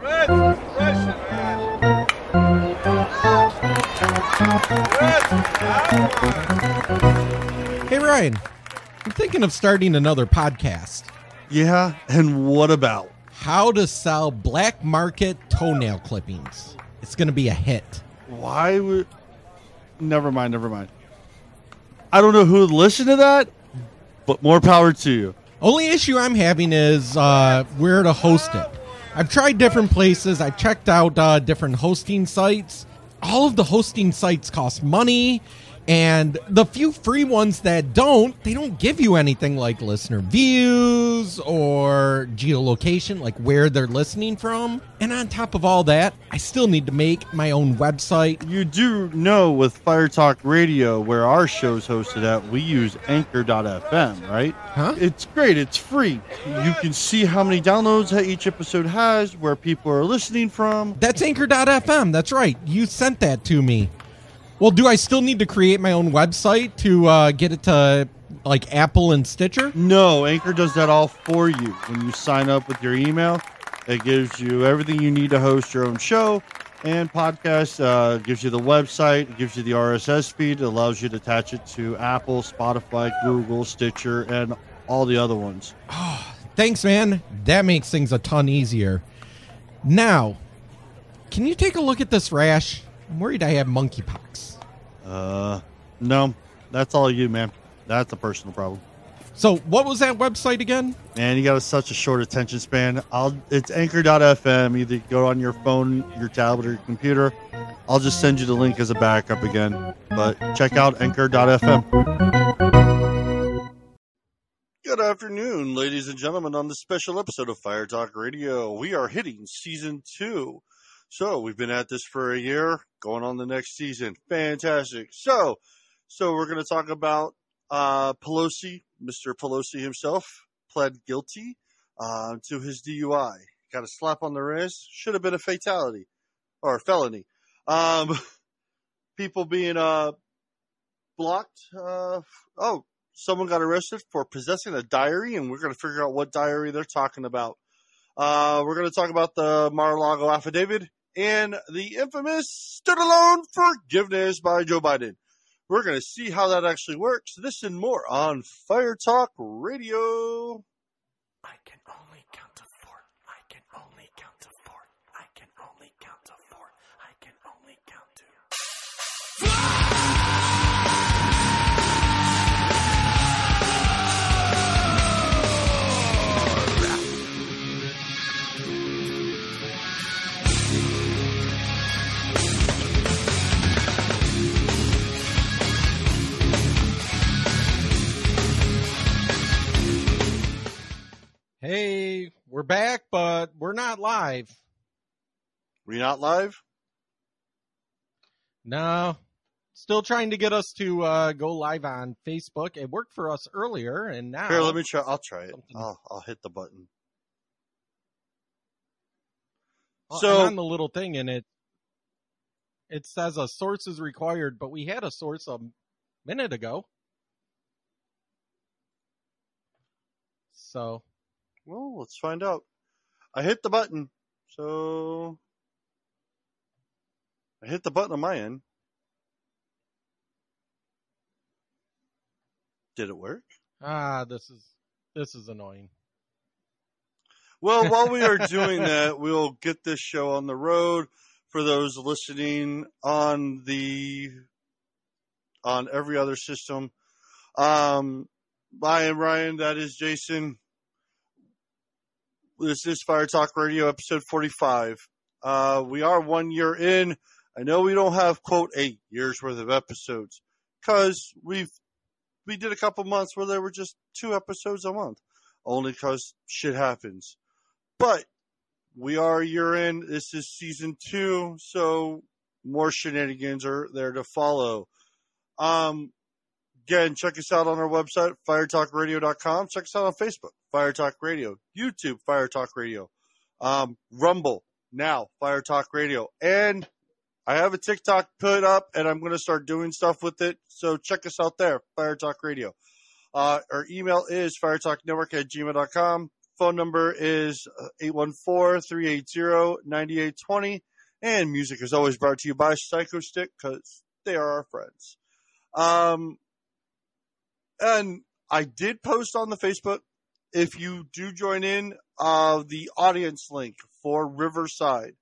Hey Ryan, I'm thinking of starting another podcast. Yeah, and what about? How to sell black market toenail clippings. It's going to be a hit. Why would. Never mind, never mind. I don't know who would listen to that, but more power to you. Only issue I'm having is uh, where to host it. I've tried different places. I've checked out uh, different hosting sites. All of the hosting sites cost money, and the few free ones that don't, they don't give you anything like listener views or geolocation, like where they're listening from. And on top of all that, I still need to make my own website. You do know with Fire Talk Radio, where our show's hosted at, we use Anchor.fm, right? Huh? It's great. It's free. You can see how many downloads that each episode has, where people are listening from. That's Anchor.fm. That's right. You sent that to me. Well, do I still need to create my own website to uh, get it to like Apple and Stitcher? No, Anchor does that all for you. When you sign up with your email, it gives you everything you need to host your own show and podcast. Uh, gives you the website, gives you the RSS feed, it allows you to attach it to Apple, Spotify, Google, Stitcher, and all the other ones. Thanks, man. That makes things a ton easier. Now, can you take a look at this rash? I'm worried I have monkeypox. Uh, no, that's all you, man. That's a personal problem. So, what was that website again? Man, you got a, such a short attention span. I'll it's anchor.fm. Either go on your phone, your tablet, or your computer. I'll just send you the link as a backup again. But check out anchor.fm. Good afternoon, ladies and gentlemen, on this special episode of Fire Talk Radio. We are hitting season two. So we've been at this for a year, going on the next season. Fantastic. So, so we're going to talk about uh, Pelosi, Mr. Pelosi himself, pled guilty uh, to his DUI. Got a slap on the wrist. Should have been a fatality or a felony. Um, people being uh, blocked. Uh, oh, someone got arrested for possessing a diary, and we're going to figure out what diary they're talking about. Uh, we're going to talk about the Mar-a-Lago affidavit and the infamous student loan forgiveness by Joe Biden. We're going to see how that actually works. This and more on Fire Talk Radio. Hey, we're back, but we're not live. We not live? No. Still trying to get us to uh, go live on Facebook. It worked for us earlier, and now. Here, let me try. I'll try it. I'll, I'll hit the button. Well, So- on the little thing, and it it says a source is required, but we had a source a minute ago. So Well, let's find out. I hit the button. So I hit the button on my end. Did it work? ah, this is this is annoying. Well, while we are doing that, we'll get this show on the road for those listening on the on every other system. Um, I am Ryan. That is Jason. This is Fire Talk Radio, episode forty-five. Uh, we are one year in. I know we don't have quote eight years worth of episodes because we've we did a couple months where there were just two episodes a month, only because shit happens. But we are a year in. This is season two, so more shenanigans are there to follow. Um, again, check us out on our website, firetalkradio.com. Check us out on Facebook, Fire Talk Radio, YouTube, Fire Talk Radio, um, Rumble, now, Fire Talk Radio. And I have a TikTok put up and I'm going to start doing stuff with it. So check us out there, Fire Talk Radio. Uh, our email is firetalknetwork at gmail.com. phone number is uh, 814-380-9820. And music is always brought to you by Psychostick because they are our friends. Um, and I did post on the Facebook. If you do join in, uh, the audience link for Riverside.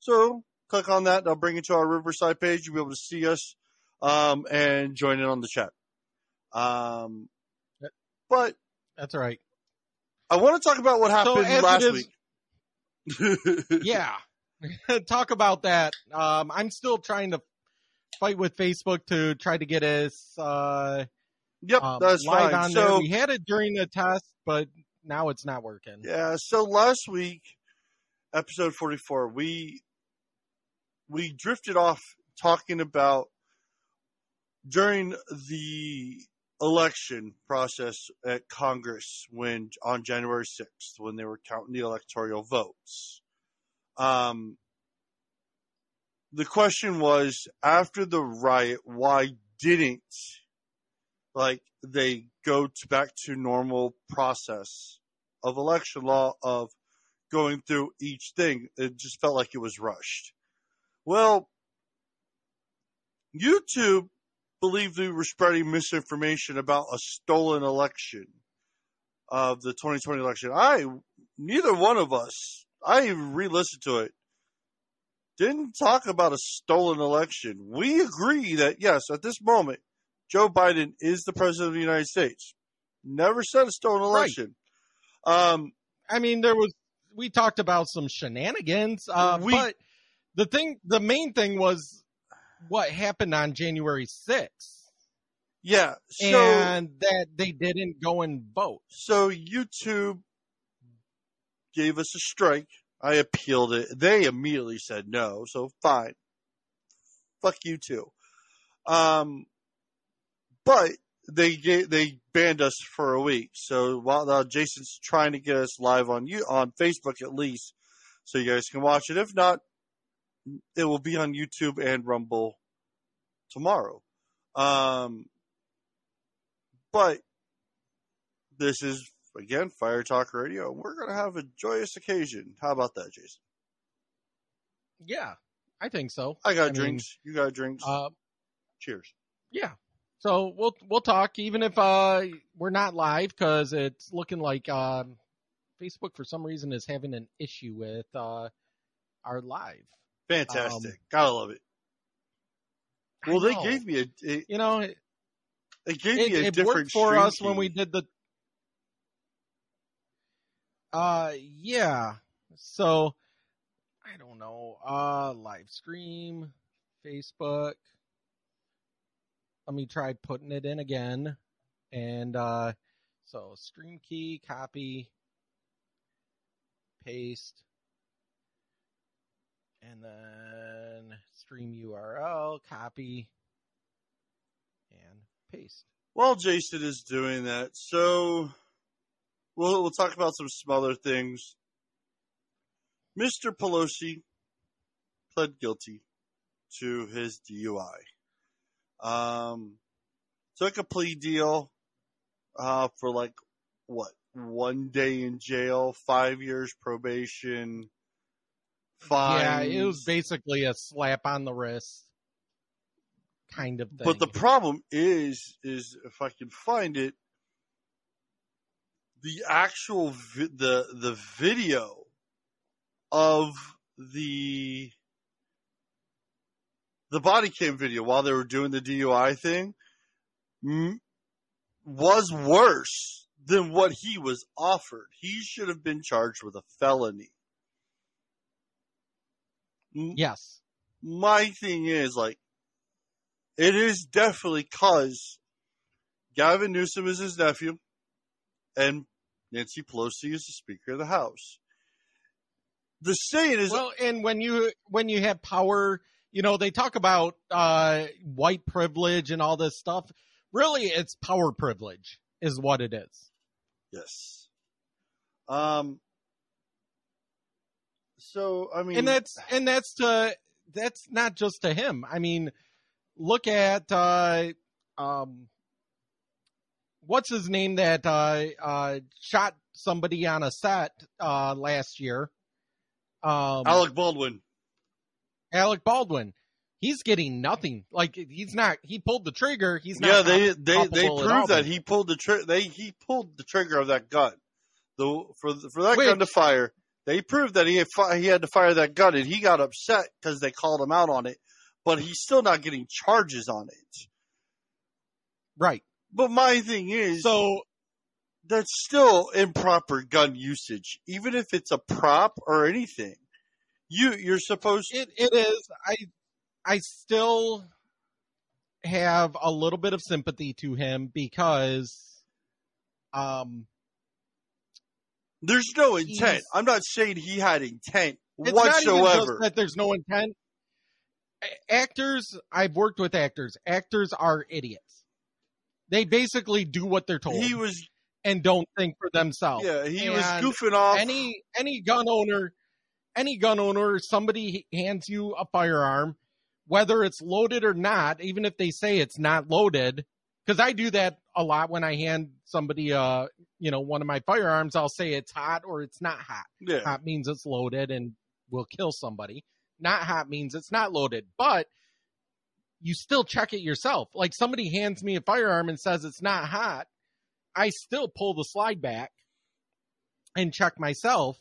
So click on that. I'll bring you to our Riverside page. You'll be able to see us, um, and join in on the chat. Um, but That's all right. I want to talk about what happened it last is- week. Yeah. Talk about that. Um, I'm still trying to fight with Facebook to try to get us uh, Yep, um, that's live fine. on there. So We had it during the test, but now it's not working. yeah, so last week, episode forty-four, we we drifted off talking about during the election process at Congress when on January sixth, when they were counting the electoral votes. Um, the question was after the riot, why didn't like they go to back to normal process of election law of going through each thing. It just felt like it was rushed. Well, YouTube believed we were spreading misinformation about a stolen election of the 2020 election. I, neither one of us, I re-listened to it, didn't talk about a stolen election. We agree that yes, at this moment, Joe Biden is the president of the United States. Never said a stolen Right. election. Um, I mean, there was we talked about some shenanigans, uh, We- but the thing, the main thing was what happened on January 6th, yeah. So, and that they didn't go and vote. so YouTube gave us a strike. I appealed it. They immediately said no. So fine. Fuck you too. Um, but they they banned us for a week. So while uh, Jason's trying to get us live on you on Facebook at least, so you guys can watch it. If not, it will be on YouTube and Rumble tomorrow. Um, but this is again Fire Talk Radio. We're gonna have a joyous occasion. How about that, Jason? Yeah, I think so. I got I mean, drinks. you got drinks. Uh, Cheers. yeah. So we'll we'll talk even if uh we're not live because it's looking like um Facebook for some reason is having an issue with uh our live. Fantastic. Um, Gotta love it. Well, they gave me a you know it, they gave it, me a it different worked for us when we did the. Uh yeah, so I don't know. Uh, live stream, Facebook. Let me try putting it in again, and uh, so stream key, copy, paste, and then stream URL, copy, and paste. While Jason is doing that, so we'll we'll talk about some other things. Mr. Pelosi pled guilty to his DUI. Um, took a plea deal uh, for like what one day in jail, five years probation, fine. Yeah, it was basically a slap on the wrist kind of thing. But the problem is, is if I can find it, the actual vi- the the video of the the body cam video while they were doing the DUI thing m- was worse than what he was offered. He should have been charged with a felony. Yes, my thing is like it is definitely cause Gavin Newsom is his nephew and Nancy Pelosi is the Speaker of the House. The saying is well, and when you when you have power, you know they talk about uh, white privilege and all this stuff. Really, it's power privilege is what it is. yes. Um so I mean and that's and that's to that's not just to him. I mean, look at uh, um, what's his name that uh, uh, shot somebody on a set uh, last year. Um, Alec Baldwin. Alec Baldwin. He's getting nothing. Like he's not. He pulled the trigger. He's not. Yeah, they they they culpable at all, proved that he pulled the trigger. they he pulled the trigger of that gun. The for for that Which- gun to fire, they proved that he had fi- he had to fire that gun, and he got upset because they called him out on it. But he's still not getting charges on it. right. But my thing is, So that's still improper gun usage, even if it's a prop or anything. You you're supposed it it is. I I still have a little bit of sympathy to him because, um, There's no intent. I'm not saying he had intent It's whatsoever. that there's no intent. Actors, I've worked with actors. Actors are idiots. They basically do what they're told he was and don't think for themselves. yeah, he was goofing off. Any any gun owner, any gun owner, somebody hands you a firearm, whether it's loaded or not, even if they say it's not loaded, because I do that a lot when I hand somebody uh you know one of my firearms, I'll say it's hot or it's not hot. yeah. Hot means it's loaded and will kill somebody. Not hot means it's not loaded, but you still check it yourself. Like somebody hands me a firearm and says it's not hot, I still pull the slide back and check myself.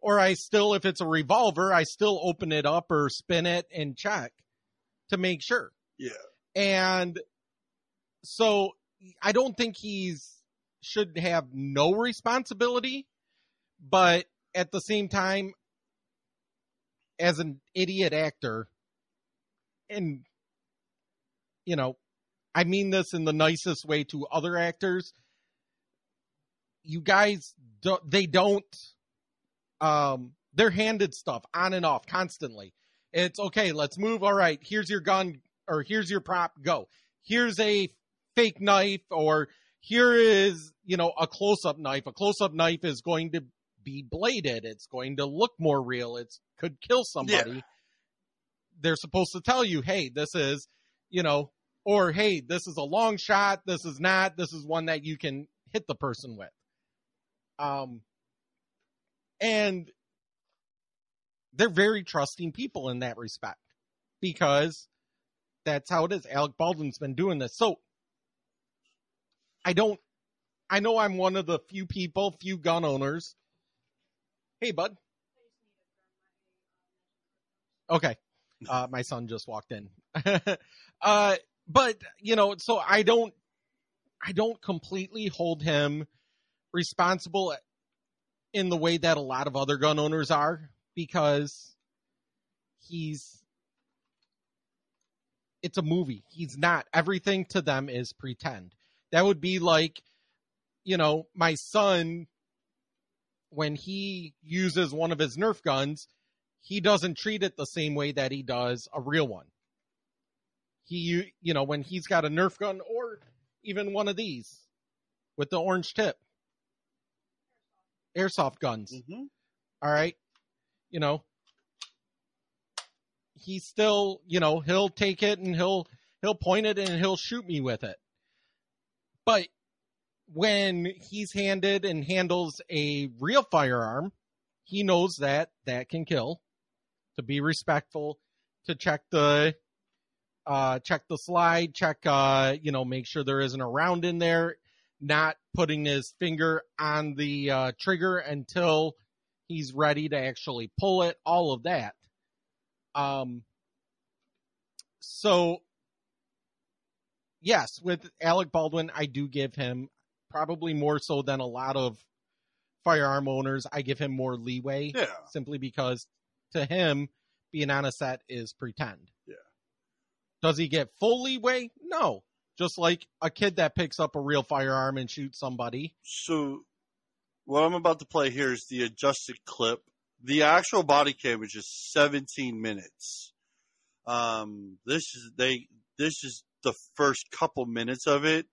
Or I still, if it's a revolver, I still open it up or spin it and check to make sure. Yeah. And so I don't think he's should have no responsibility, but at the same time, as an idiot actor, and you know, I mean this in the nicest way to other actors. You guys, do, they don't. Um, they're handed stuff on and off constantly. It's okay. Let's move. All right. Here's your gun, or here's your prop. Go. Here's a fake knife, or here is you know a close-up knife. A close-up knife is going to be bladed. It's going to look more real. It's could kill somebody. They're supposed to tell you, hey, this is, you know, or hey, this is a long shot. This is not. This is one that you can hit the person with. Um, and they're very trusting people in that respect because that's how it is. Alec Baldwin's been doing this. So I don't, I know I'm one of the few people, few gun owners. Hey, bud. Okay. Uh, my son just walked in. uh, but you know, so I don't, I don't completely hold him responsible in the way that a lot of other gun owners are because he's it's a movie. He's not everything to them is pretend. That would be like you know, my son when he uses one of his Nerf guns, he doesn't treat it the same way that he does a real one. He you know, when he's got a Nerf gun or even one of these with the orange tip airsoft guns. hmm All right. You know, he still, you know, he'll take it and he'll he'll point it and he'll shoot me with it. But when he's handed and handles a real firearm, he knows that that can kill. To be respectful, to check the uh check the slide, check uh, you know, make sure there isn't a round in there, not putting his finger on the uh trigger until he's ready to actually pull it, all of that. Um, so yes, with Alec Baldwin, I do give him probably more so than a lot of firearm owners. I give him more leeway Yeah. simply because to him, being on a set is pretend. Yeah. Does he get full leeway? No. Just like a kid that picks up a real firearm and shoots somebody. So, what I'm about to play here is the adjusted clip. The actual body cam is just 17 minutes. Um, this is they. This is the first couple minutes of it,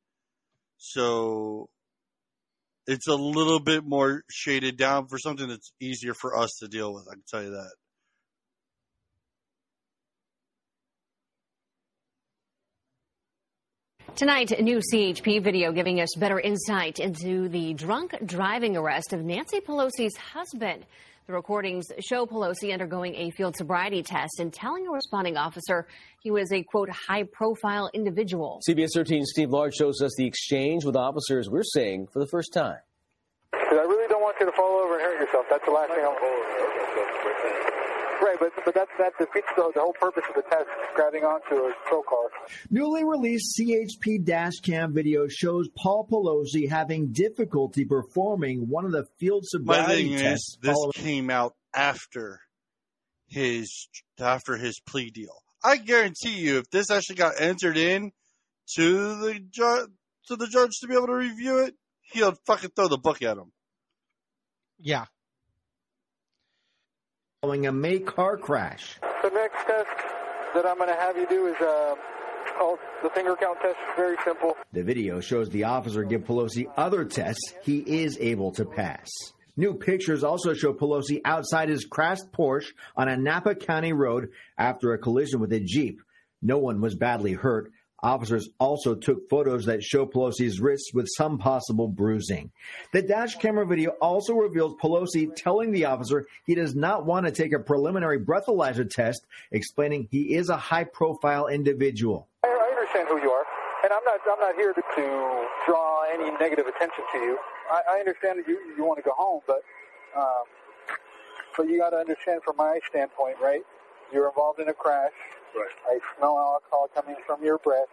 so it's a little bit more shaded down for something that's easier for us to deal with. I can tell you that. Tonight, a new CHP video giving us better insight into the drunk driving arrest of Nancy Pelosi's husband. The recordings show Pelosi undergoing a field sobriety test and telling a responding officer he was a, quote, high profile individual. CBS 13 Steve Large shows us the exchange with officers we're seeing for the first time. I really don't want you to fall over and hurt yourself. That's the last thing I'm. Right, but but that that defeats the, the whole purpose of the test, grabbing onto a patrol car. Newly released CHP dash cam video shows Paul Pelosi having difficulty performing one of the field My sobriety thing tests. is, this following- came out after his after his plea deal. I guarantee you, if this actually got entered in to the judge to the judge to be able to review it, he'll fucking throw the book at him. Yeah. Following a May car crash. The next test that I'm going to have you do is uh, called the finger count test. It's very simple. The video shows the officer give Pelosi other tests he is able to pass. New pictures also show Pelosi outside his crashed Porsche on a Napa County road after a collision with a Jeep. No one was badly hurt. Officers also took photos that show Pelosi's wrists with some possible bruising. The dash camera video also reveals Pelosi telling the officer he does not want to take a preliminary breathalyzer test, explaining he is a high profile individual. I, understand who you are, and I'm not I'm not here to, to draw any negative attention to you. I, I understand that you you want to go home, but um, but you got to understand from my standpoint, right? You're involved in a crash. Right. I smell alcohol coming from your breath.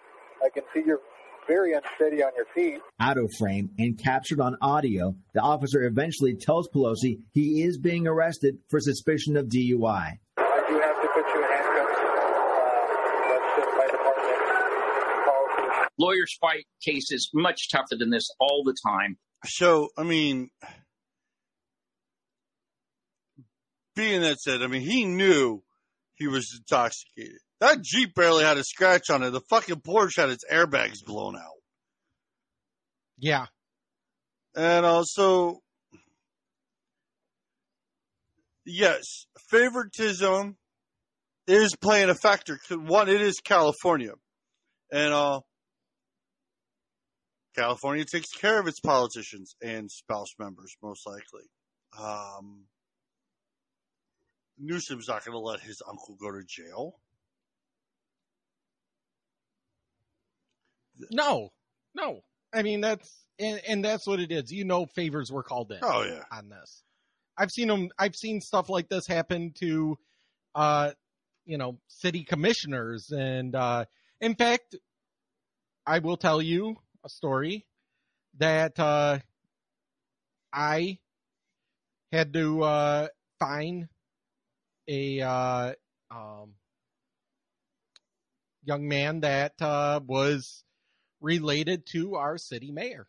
I can see you're very unsteady on your feet. out of frame and captured on audio, the officer eventually tells Pelosi he is being arrested for suspicion of DUI. I do have to put you in handcuffs. Uh, that's my department lawyers fight cases much tougher than this all the time. So, I mean, being that said, I mean, he knew he was intoxicated. That Jeep barely had a scratch on it. The fucking Porsche had its airbags blown out. Yeah. And also, yes, favoritism is playing a factor. One, it is California. And, uh, California takes care of its politicians and spouse members, most likely. Um, Newsom's not going to let his uncle go to jail. No. No. I mean that's and, and that's what it is. You know favors were called in Oh, yeah. on this. I've seen them I've seen stuff like this happen to uh you know city commissioners and uh in fact I will tell you a story that uh I had to uh fine a uh um young man that uh was related to our city mayor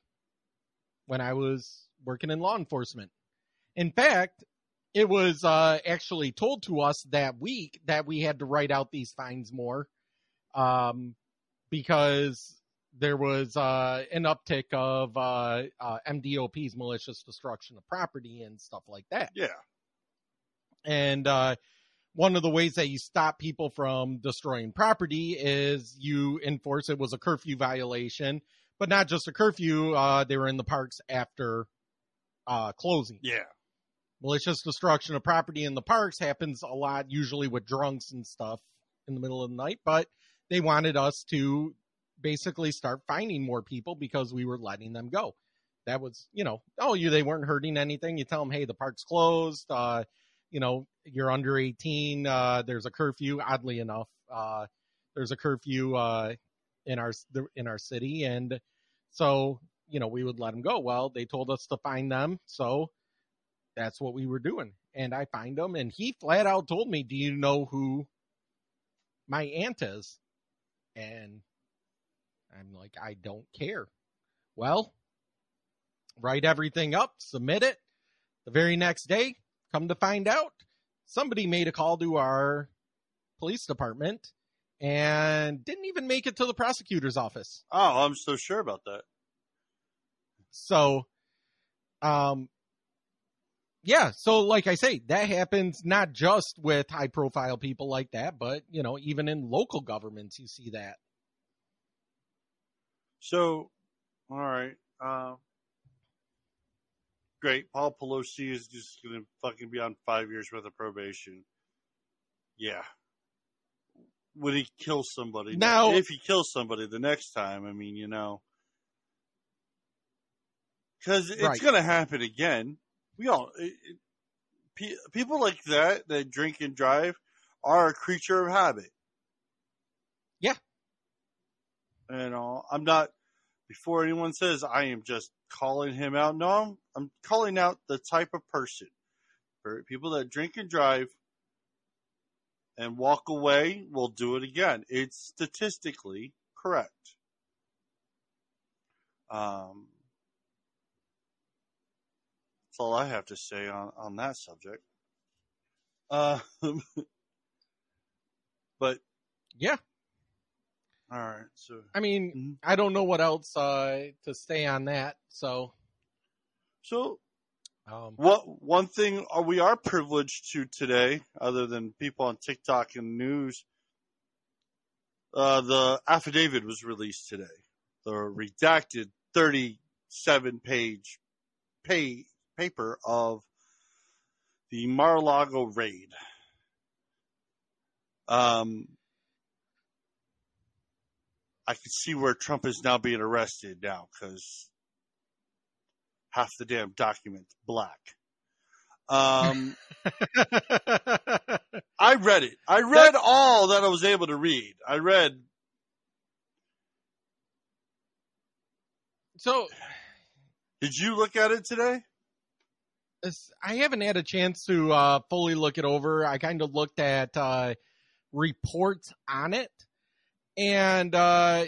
when I was working in law enforcement. In fact, it was uh, actually told to us that week that we had to write out these fines more um, because there was uh, an uptick of uh, uh, MDOP's malicious destruction of property and stuff like that. Yeah. And uh, one of the ways that you stop people from destroying property is you enforce it was a curfew violation, but not just a curfew. Uh, they were in the parks after uh, closing. Yeah. Malicious destruction of property in the parks happens a lot, usually with drunks and stuff in the middle of the night. But they wanted us to basically start finding more people because we were letting them go. That was, you know, oh, you they weren't hurting anything. You tell them, hey, the park's closed. Uh, you know, you're under 18. Uh, there's a curfew. Oddly enough, uh, there's a curfew uh, in our in our city, and so you know we would let them go. Well, they told us to find them, so that's what we were doing. And I find them, and he flat out told me, "Do you know who my aunt is?" And I'm like, "I don't care." Well, write everything up, submit it. The very next day, come to find out, somebody made a call to our police department and didn't even make it to the prosecutor's office. Oh, I'm so sure about that. So, um, yeah. So, like I say, that happens not just with high profile people like that, but, you know, even in local governments, you see that. So, all right. Uh, great. Paul Pelosi is just going to fucking be on five years worth of probation. Yeah. Would he kill somebody? Now- if he kills somebody the next time, I mean, you know. Because it's Right. going to happen again. We all. It, it, pe- people like that, that drink and drive, are a creature of habit. Yeah. You know, I'm not, before anyone says I am just calling him out, no, I'm, I'm calling out the type of person. For people that drink and drive and walk away will do it again. It's statistically correct. Um, that's all I have to say on, on that subject. Uh, but Yeah. All right, so I mean, Mhm. I don't know what else uh, to stay on that. So, so um, what one thing are we are privileged to today, other than people on TikTok and news, uh, the affidavit was released today. The redacted 37 page pay, paper of the Mar-a-Lago raid. Um, I can see where Trump is now being arrested now because half the damn document's black. Um, I read it. I read all that I was able to read. I read. so Did you look at it today? I haven't had a chance to uh, fully look it over. I kind of looked at uh, reports on it, and uh,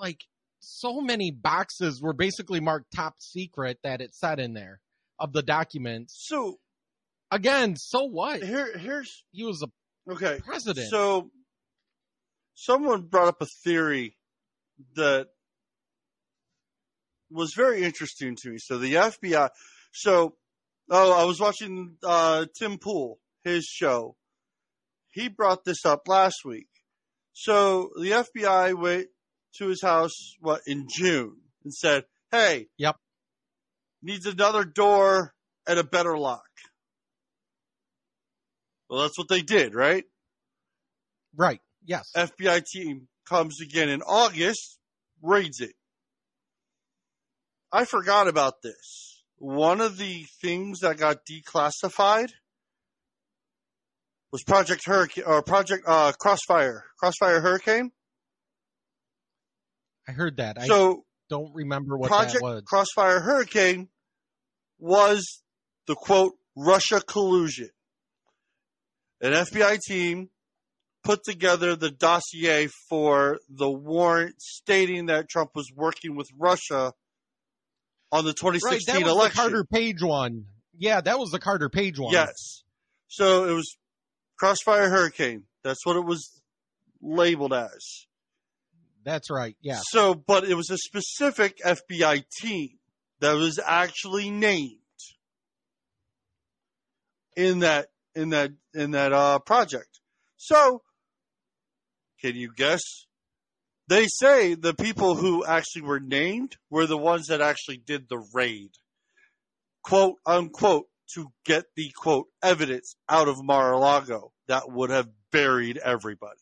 like so many boxes were basically marked top secret that it said in there of the documents. So Again, so what? here, here's He was a okay. president. So someone brought up a theory that was very interesting to me. So the FBI. So oh, I was watching uh, Tim Pool his show. He brought this up last week. So the FBI went to his house what in June and said, "Hey, Yep. needs another door and a better lock." Well, that's what they did, right? right. Yes. FBI team comes again in August, raids it. I forgot about this. One of the things that got declassified was Project Hurricane or Project uh, Crossfire, Crossfire Hurricane. I heard that. I so don't remember what Project that was. Crossfire Hurricane was the quote Russia collusion. An FBI team put together the dossier for the warrant stating that Trump was working with Russia on the 2016 right. That was election. the Carter Page one. Yeah, that was the Carter Page one. Yes. So it was Crossfire Hurricane. That's what it was labeled as. That's right. Yeah. So, but it was a specific FBI team that was actually named in that in that in that uh, project. So, can you guess? They say the people who actually were named were the ones that actually did the raid, quote unquote, to get the quote evidence out of Mar-a-Lago that would have buried everybody.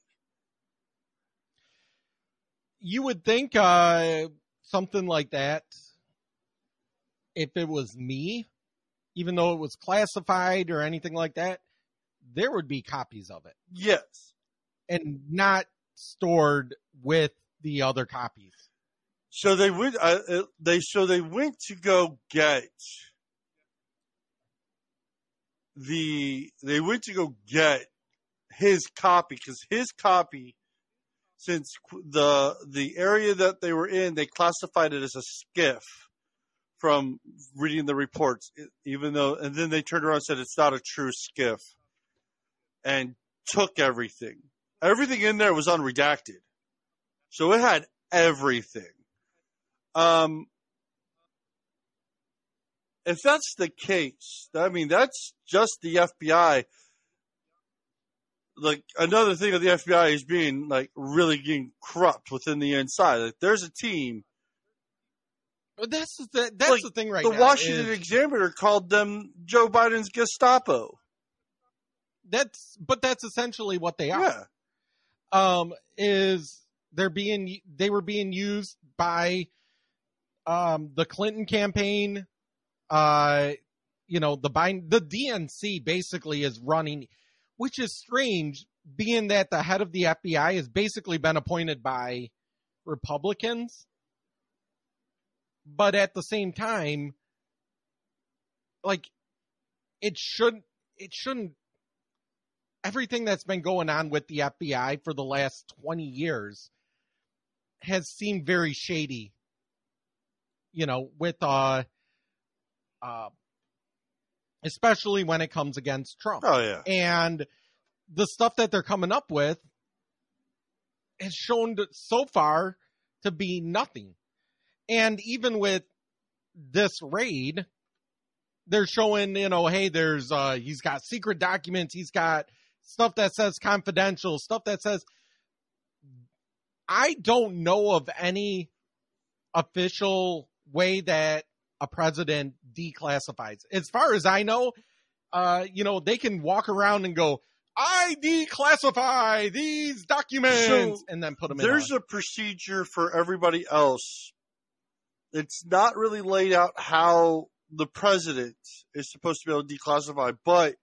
You would think uh, something like that, if it was me, even though it was classified or anything like that, there would be copies of it Yes. and not stored with the other copies. So they went. Uh, uh, they so they went to go get the. They went to go get his copy because his copy, since the the area that they were in, they classified it as a SCIF from reading the reports. Even though, and then they turned around and said it's not a true SCIF, and took everything. Everything in there was unredacted, so it had everything. Um, if that's the case, I mean, that's just the FBI. Like another thing of the FBI is being like really getting corrupt within the inside. Like there's a team That's the that's Like, the thing right the now. Washington is Examiner called them Joe Biden's Gestapo. that's but that's essentially what they are. Yeah. um, is they're being they were being used by um, the Clinton campaign. Uh, you know the Biden the DNC basically is running, which is strange, being that the head of the FBI has basically been appointed by Republicans. But at the same time, like it should it shouldn't everything that's been going on with the FBI for the last 20 years has seemed very shady. You know, with uh uh especially when it comes against Trump. Oh yeah. And the stuff that they're coming up with has shown to, so far to be nothing. And even with this raid, they're showing, you know, hey, there's uh he's got secret documents, he's got stuff that says confidential, stuff that says I don't know of any official way that a president declassifies. As far as I know, uh, you know, they can walk around and go, I declassify these documents So, and then put them in. There's a procedure for everybody else. It's not really laid out how the president is supposed to be able to declassify, but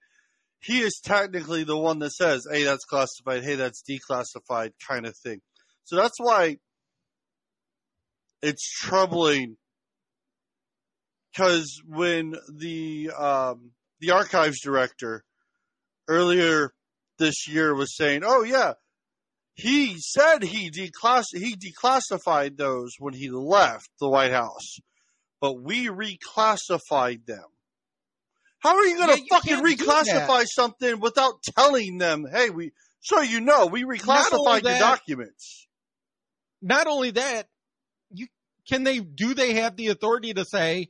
he is technically the one that says, hey, that's classified, hey, that's declassified kind of thing. So that's why it's troubling because when the um, the archives director earlier this year was saying, "Oh yeah, he said he declass he declassified those when he left the White House, but we reclassified them." How are you going to you fucking reclassify something without telling them, "Hey, we so you know we reclassified your that- documents." not only that, you can they do they have the authority to say,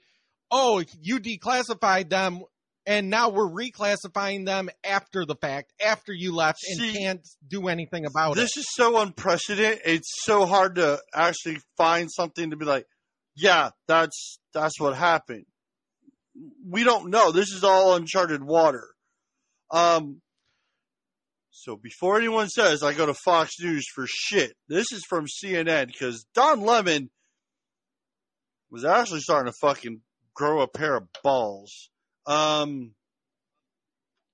"Oh, you declassified them and now we're reclassifying them after the fact, after you left and See, can't do anything about this it." This is so unprecedented. It's so hard to actually find something to be like, yeah, that's that's what happened. We don't know. This is all uncharted water. Um. So before anyone says I go to Fox News for shit, this is from CNN because Don Lemon was actually starting to fucking grow a pair of balls. Um,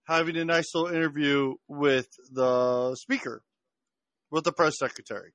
having a nice little interview with the speaker, with the press secretary.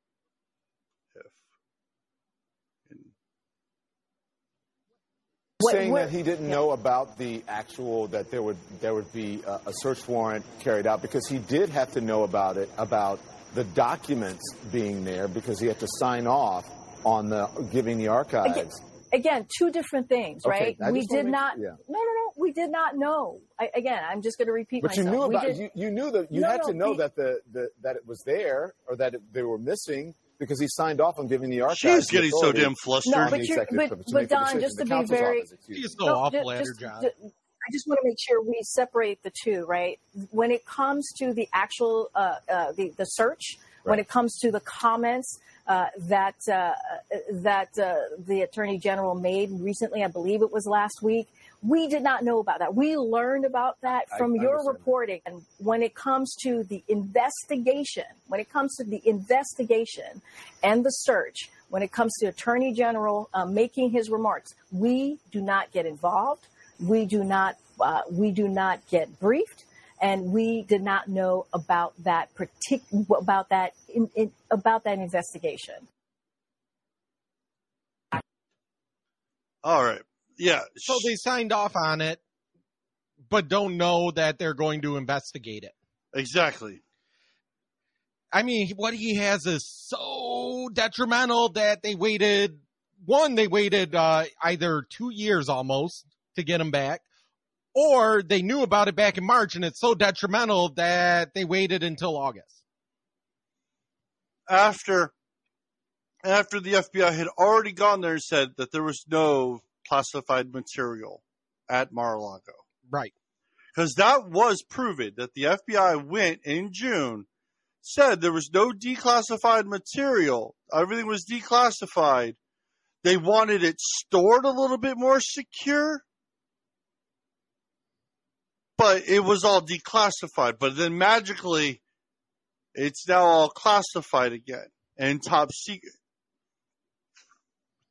If, saying that he didn't know about the actual that there would there would be a, a search warrant carried out because he did have to know about it about the documents being there because he had to sign off on the giving the archives. Again, again two different things, Okay, right? We just wanna did make- not. yeah. No, no, no. We did not know. I, again, I'm just going to repeat But you knew about did- you, you knew that you No, had no, to know we- that the, the that it was there or that it, they were missing because he signed off on giving the archives. She's the getting so damn flustered. No, but the you're- but- but Don, decision. just The to be very- office, excuse She's me. so No, awful ju- at her just- job. I just want to make sure we separate the two, right? When it comes to the actual uh, uh, the the search, when it comes to the comments uh, that uh, that uh, the attorney general made recently, I believe it was last week. We did not know about that. We learned about that from I your understand reporting. And when it comes to the investigation, when it comes to the investigation and the search, when it comes to attorney general uh, making his remarks, we do not get involved we do not uh, we do not get briefed and we did not know about that partic- about that in, in, about that investigation All right. Yeah. So they signed off on it, but don't know that they're going to investigate it. Exactly. I mean, what he has is so detrimental that they waited. One, they waited uh, either two years almost to get him back, or they knew about it back in March, and it's so detrimental that they waited until August. After after the FBI had already gone there and said that there was no classified material at Mar-a-Lago. Right. Because that was proven that the FBI went in June, said there was no declassified material. Everything was declassified. they wanted it stored a little bit more secure. But it was all declassified. But then magically, it's now all classified again and top secret.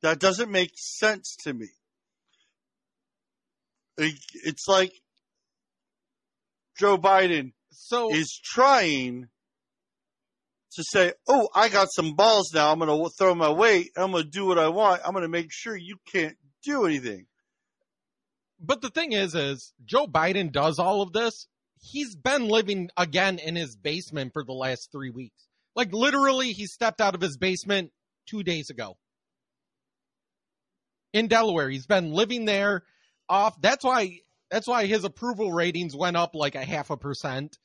That doesn't make sense to me. It's like Joe Biden so is trying to say, "Oh, I got some balls now. I'm going to throw my weight. I'm going to do what I want. I'm going to make sure you can't do anything." But the thing is, is Joe Biden does all of this. He's been living again in his basement for the last three weeks. Like literally, he stepped out of his basement two days ago in Delaware. He's been living there off. That's why. That's why his approval ratings went up like a half a percent.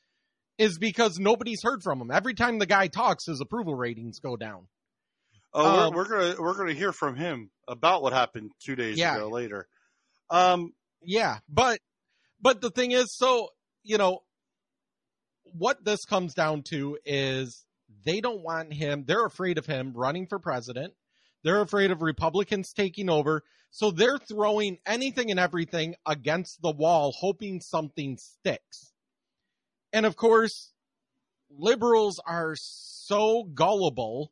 Is because nobody's heard from him. Every time the guy talks, his approval ratings go down. Oh, Um, we're, we're gonna we're gonna hear from him about what happened two days Yeah. ago later. Um, Yeah, but but the thing is, so you know, what this comes down to is they don't want him. They're afraid of him running for president. They're afraid of Republicans taking over. So they're throwing anything and everything against the wall, hoping something sticks. And of course, liberals are so gullible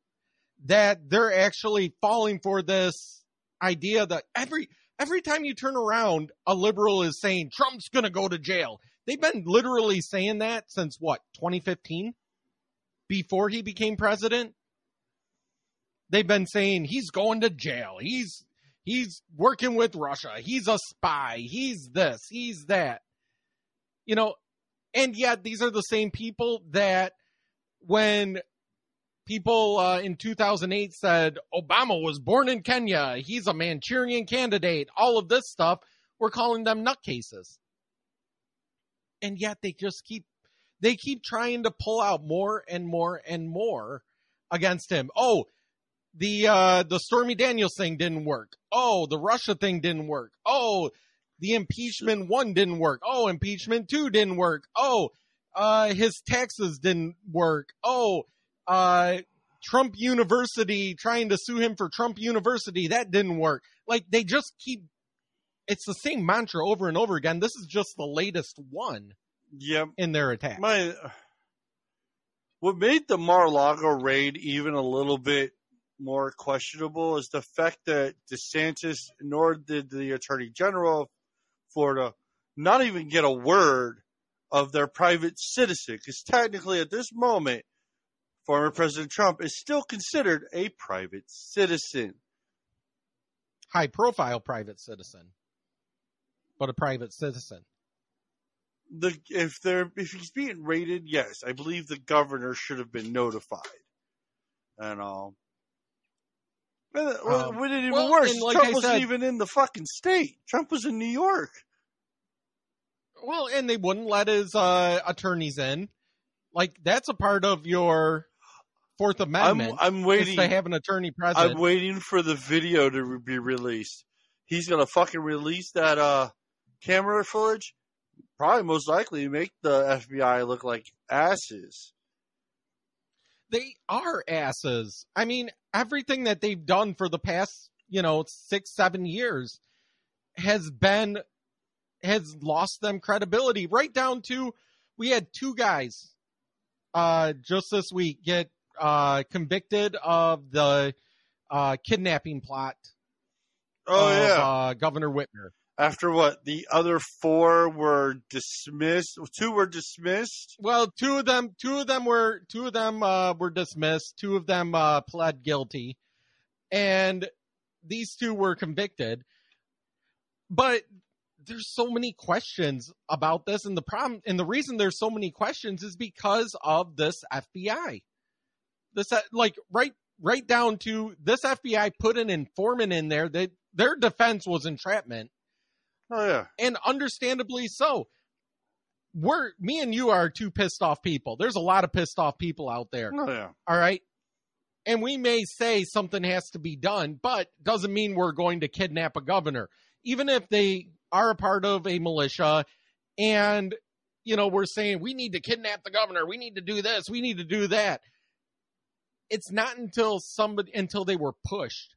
that they're actually falling for this idea that every every time you turn around, a liberal is saying Trump's going to go to jail. They've been literally saying that since what, 2015? Before he became president? They've been saying he's going to jail. He's he's working with Russia. He's a spy. He's this, he's that. You know, and yet these are the same people that when people uh, in 2008 said Obama was born in Kenya, he's a Manchurian candidate, all of this stuff, we're calling them nutcases. And yet they just keep they keep trying to pull out more and more and more against him. Oh, the uh the Stormy Daniels thing didn't work. Oh, the Russia thing didn't work. Oh, the impeachment one didn't work. Oh, impeachment two didn't work. Oh, uh his taxes didn't work. Oh, uh Trump University trying to sue him for Trump University that didn't work. Like they just keep it's the same mantra over and over again. This is just the latest one yep. in their attack. My what made the Mar-a-Lago raid even a little bit more questionable is the fact that DeSantis nor did the Attorney General of Florida not even get a word of their private citizen because technically at this moment former President Trump is still considered a private citizen. High profile private citizen. But a private citizen. The if they're if he's being raided, yes, I believe the governor should have been notified. And um, well, Um, what it even well, worse? like Trump I wasn't said- even in the fucking state. Trump was in New York. Well, and they wouldn't let his uh, attorneys in. Like that's a part of your Fourth Amendment. I'm is waiting. to have an attorney present. I'm waiting for the video to be released. He's gonna fucking release that uh camera footage. Probably most likely make the FBI look like asses. they are asses. I mean, everything that they've done for the past, you know, six, seven years has been has lost them credibility. Right down to we had two guys uh just this week get uh convicted of the uh kidnapping plot Oh of yeah. uh, Governor Whitmer. After what the other four were dismissed, two were dismissed. Well, two of them, two of them were, two of them uh, were dismissed. Two of them uh, pled guilty, and these two were convicted. But there's so many questions about this, and the problem, and the reason there's so many questions is because of this FBI. This, uh, like, right, right down to this FBI put an informant in there that their defense was entrapment Oh yeah. and understandably so. We're me and you are two pissed off people. There's a lot of pissed off people out there. Oh yeah. All right. And we may say something has to be done, but doesn't mean we're going to kidnap a governor. Even if they are a part of a militia and you know, we're saying we need to kidnap the governor, we need to do this, we need to do that. It's not until somebody until they were pushed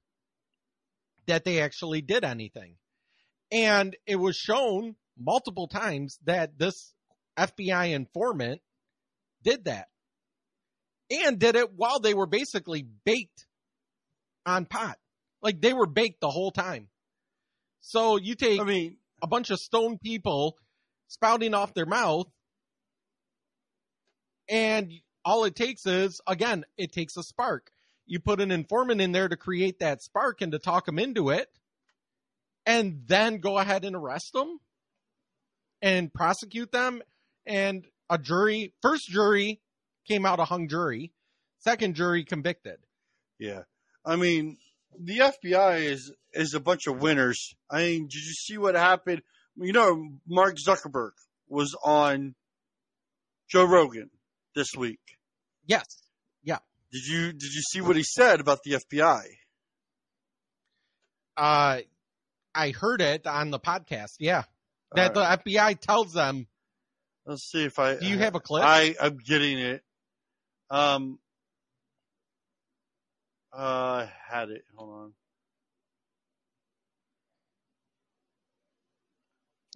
that they actually did anything. And it was shown multiple times that this FBI informant did that and did it while they were basically baked on pot. Like they were baked the whole time. So you take I mean, a bunch of stone people spouting off their mouth and all it takes is again it takes a spark you put an informant in there to create that spark and to talk them into it and then go ahead and arrest them and prosecute them and a jury first jury came out a hung jury second jury convicted yeah. I mean, the FBI is is a bunch of winners. I mean, did you see what happened? You know, Mark Zuckerberg was on Joe Rogan this week. yes yeah Did you did you see what he said about the FBI? uh i heard it on the podcast yeah that right. the fbi tells them Let's see if I do you have a clip I I'm getting it. Um. Uh, I had it. Hold on.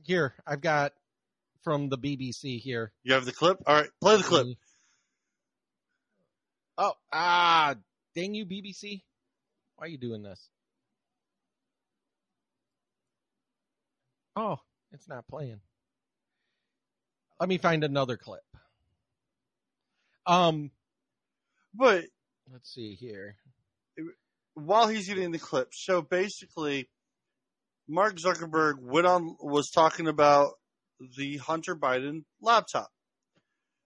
here i've got from the bbc here You have the clip. All right, play the clip. Oh ah dang you bbc why are you doing this? Oh it's not playing. Let me find another clip. Um But let's see here. while he's getting the clip, so basically, Mark Zuckerberg went on was talking about the Hunter Biden laptop.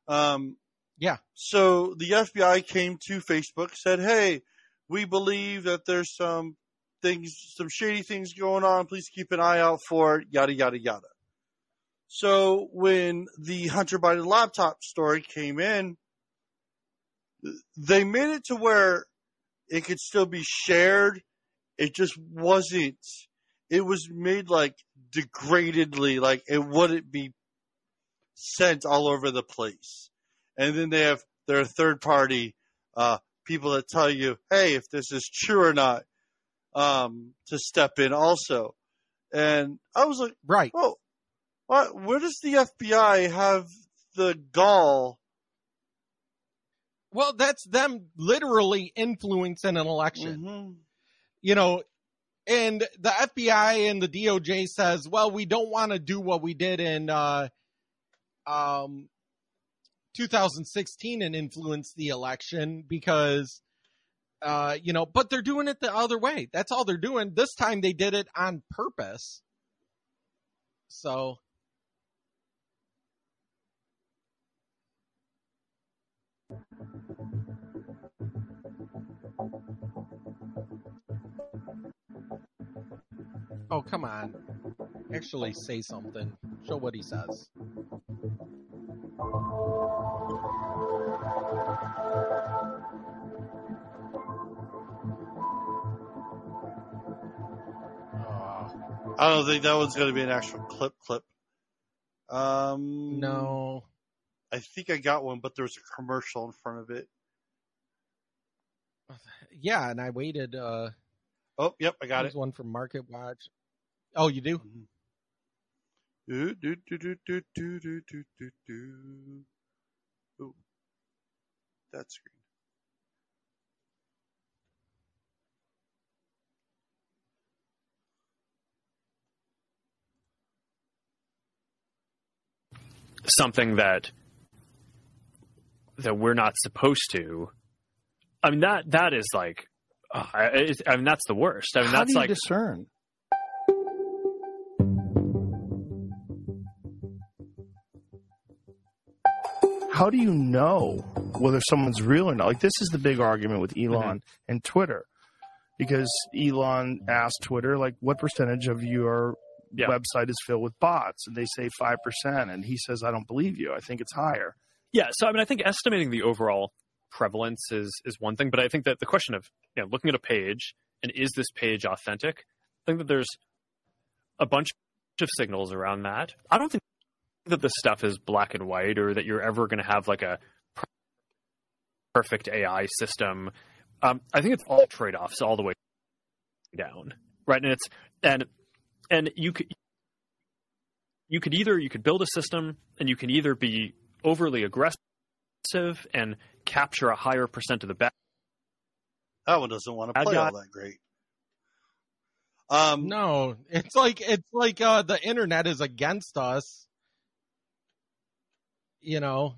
Um, yeah so the FBI came to Facebook, said, "Hey, we believe that there's some things, some shady things going on. Please keep an eye out for it." Yada yada yada. So when the Hunter Biden laptop story came in, they made it to where it could still be shared. It just wasn't. It was made like degradedly, like it wouldn't be sent all over the place. And then they have their third party uh, people that tell you, hey, if this is true or not, um, to step in also. And I was like, right well, what, where does the FBI have the gall? well that's them literally influencing an election Mhm. you know, and the FBI and the DOJ says, well, we don't want to do what we did in uh, um, 2016 and influence the election because, uh, you know, but they're doing it the other way. That's all they're doing. This time they did it on purpose. So. Oh, come on. Actually, say something. Show what he says. I don't think that one's going to be an actual clip clip. Um, no. I think I got one, but there was a commercial in front of it. Yeah, and I waited. Uh, Oh, yep, I got there's it. one from Market Watch. Oh, you do? Do, do, do, do, Ooh, that screen. Something that that we're not supposed to. I mean that that is like, uh, I, I mean that's the worst. I mean How that's like discern How do you know whether someone's real or not? Like this is the big argument with mm-hmm. Elon and Twitter, because Elon asked Twitter, like, what percentage of your Yeah. website is filled with bots? And they say five percent, and he says, I don't believe you. I think it's higher. Yeah, so I mean, I think estimating the overall prevalence is is one thing, but I think that the question of you know looking at a page and is this page authentic? I think that there's a bunch of signals around that. I don't think that this stuff is black and white, or that you're ever going to have like a perfect AI system. Um, I think it's all trade offs all the way down. right? And it's and and you could you could either you could build a system and you can either be overly aggressive and capture a higher percent of the bad. That one doesn't want to play all that great. Um, no, it's like it's like uh, the internet is against us. You know.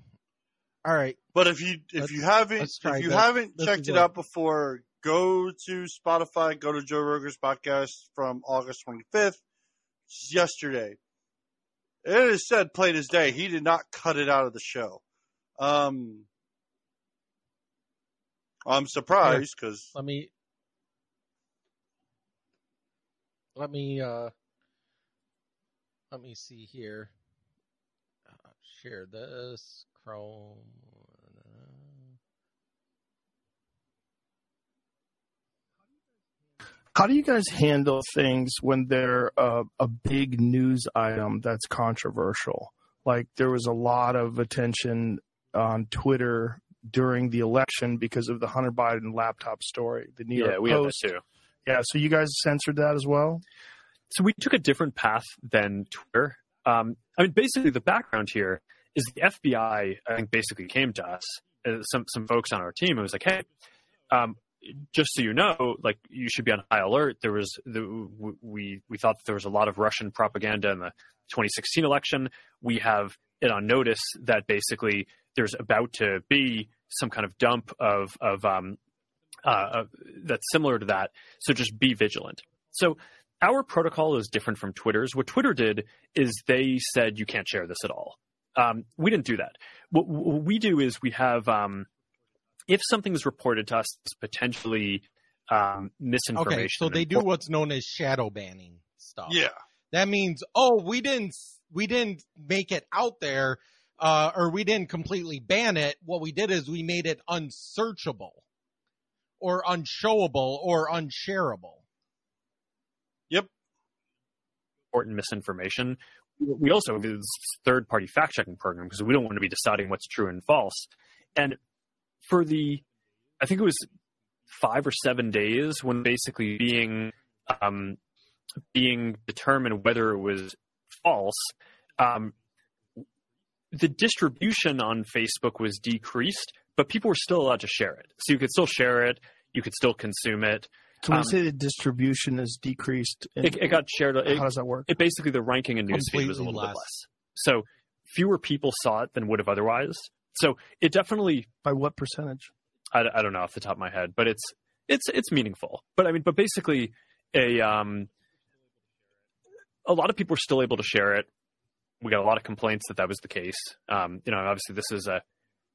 All right. But if you if you haven't if you haven't checked it out before, go to Spotify, go to Joe Rogan's podcast from August 25th, yesterday. It is said plain as day, he did not cut it out of the show. Um, I'm surprised because Let me let me uh let me see here. Share this Chrome. How do you guys handle things when they're uh, a big news item that's controversial? Like there was a lot of attention on Twitter during the election because of the Hunter Biden laptop story. The New York Yeah, we have that Post. too. Yeah, so you guys censored that as well. So we took a different path than Twitter. Um, I mean, basically, the background here is the FBI. I think basically came to us, uh, some some folks on our team, and was like, "Hey, um, just so you know, like you should be on high alert. There was the, we we thought that there was a lot of Russian propaganda in the 2016 election. We have it on notice that basically there's about to be some kind of dump of of um, uh, of- that's similar to that. So just be vigilant. So our protocol is different from Twitter's. What Twitter did is they said you can't share this at all. Um, we didn't do that. What, what we do is we have um, if something is reported to us as potentially um, misinformation. Okay, so they do what's known as shadow banning stuff. yeah, That means, oh, we didn't we didn't make it out there, uh, or we didn't completely ban it. What we did is we made it unsearchable, or unshowable, or unshareable. yep. important misinformation. We also have this third party fact checking program because we don't want to be deciding what's true and false. And for the, I think it was five or seven days when basically being um, being determined whether it was false, um, the distribution on Facebook was decreased, but people were still allowed to share it. So you could still share it, you could still consume it. So when Um, you say the distribution is decreased, in- It, it got shared. It, how does that work? it basically the ranking in newsfeed was a Completely little bit less. less. So fewer people saw it than would have otherwise. So it definitely By what percentage? I, I don't know off the top of my head, but it's it's it's meaningful. But I mean, but basically a um a lot of people were still able to share it. We got a lot of complaints that that was the case. Um, you know, obviously this is a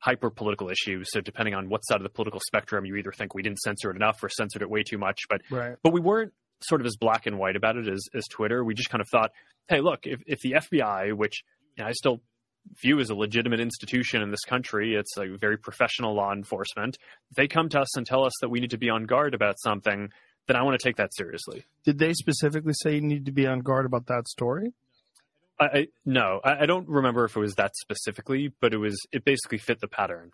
hyper political issue, so depending on what side of the political spectrum, you either think we didn't censor it enough or censored it way too much. But Right. but we weren't sort of as black and white about it as, as Twitter. We just kind of thought, hey, look, if, if the FBI, which you know, I still view as a legitimate institution in this country, it's a very professional law enforcement, they come to us and tell us that we need to be on guard about something, then I want to take that seriously. Did they specifically say you need to be on guard about that story? I, I no, I, I don't remember if it was that specifically, but it was it basically fit the pattern.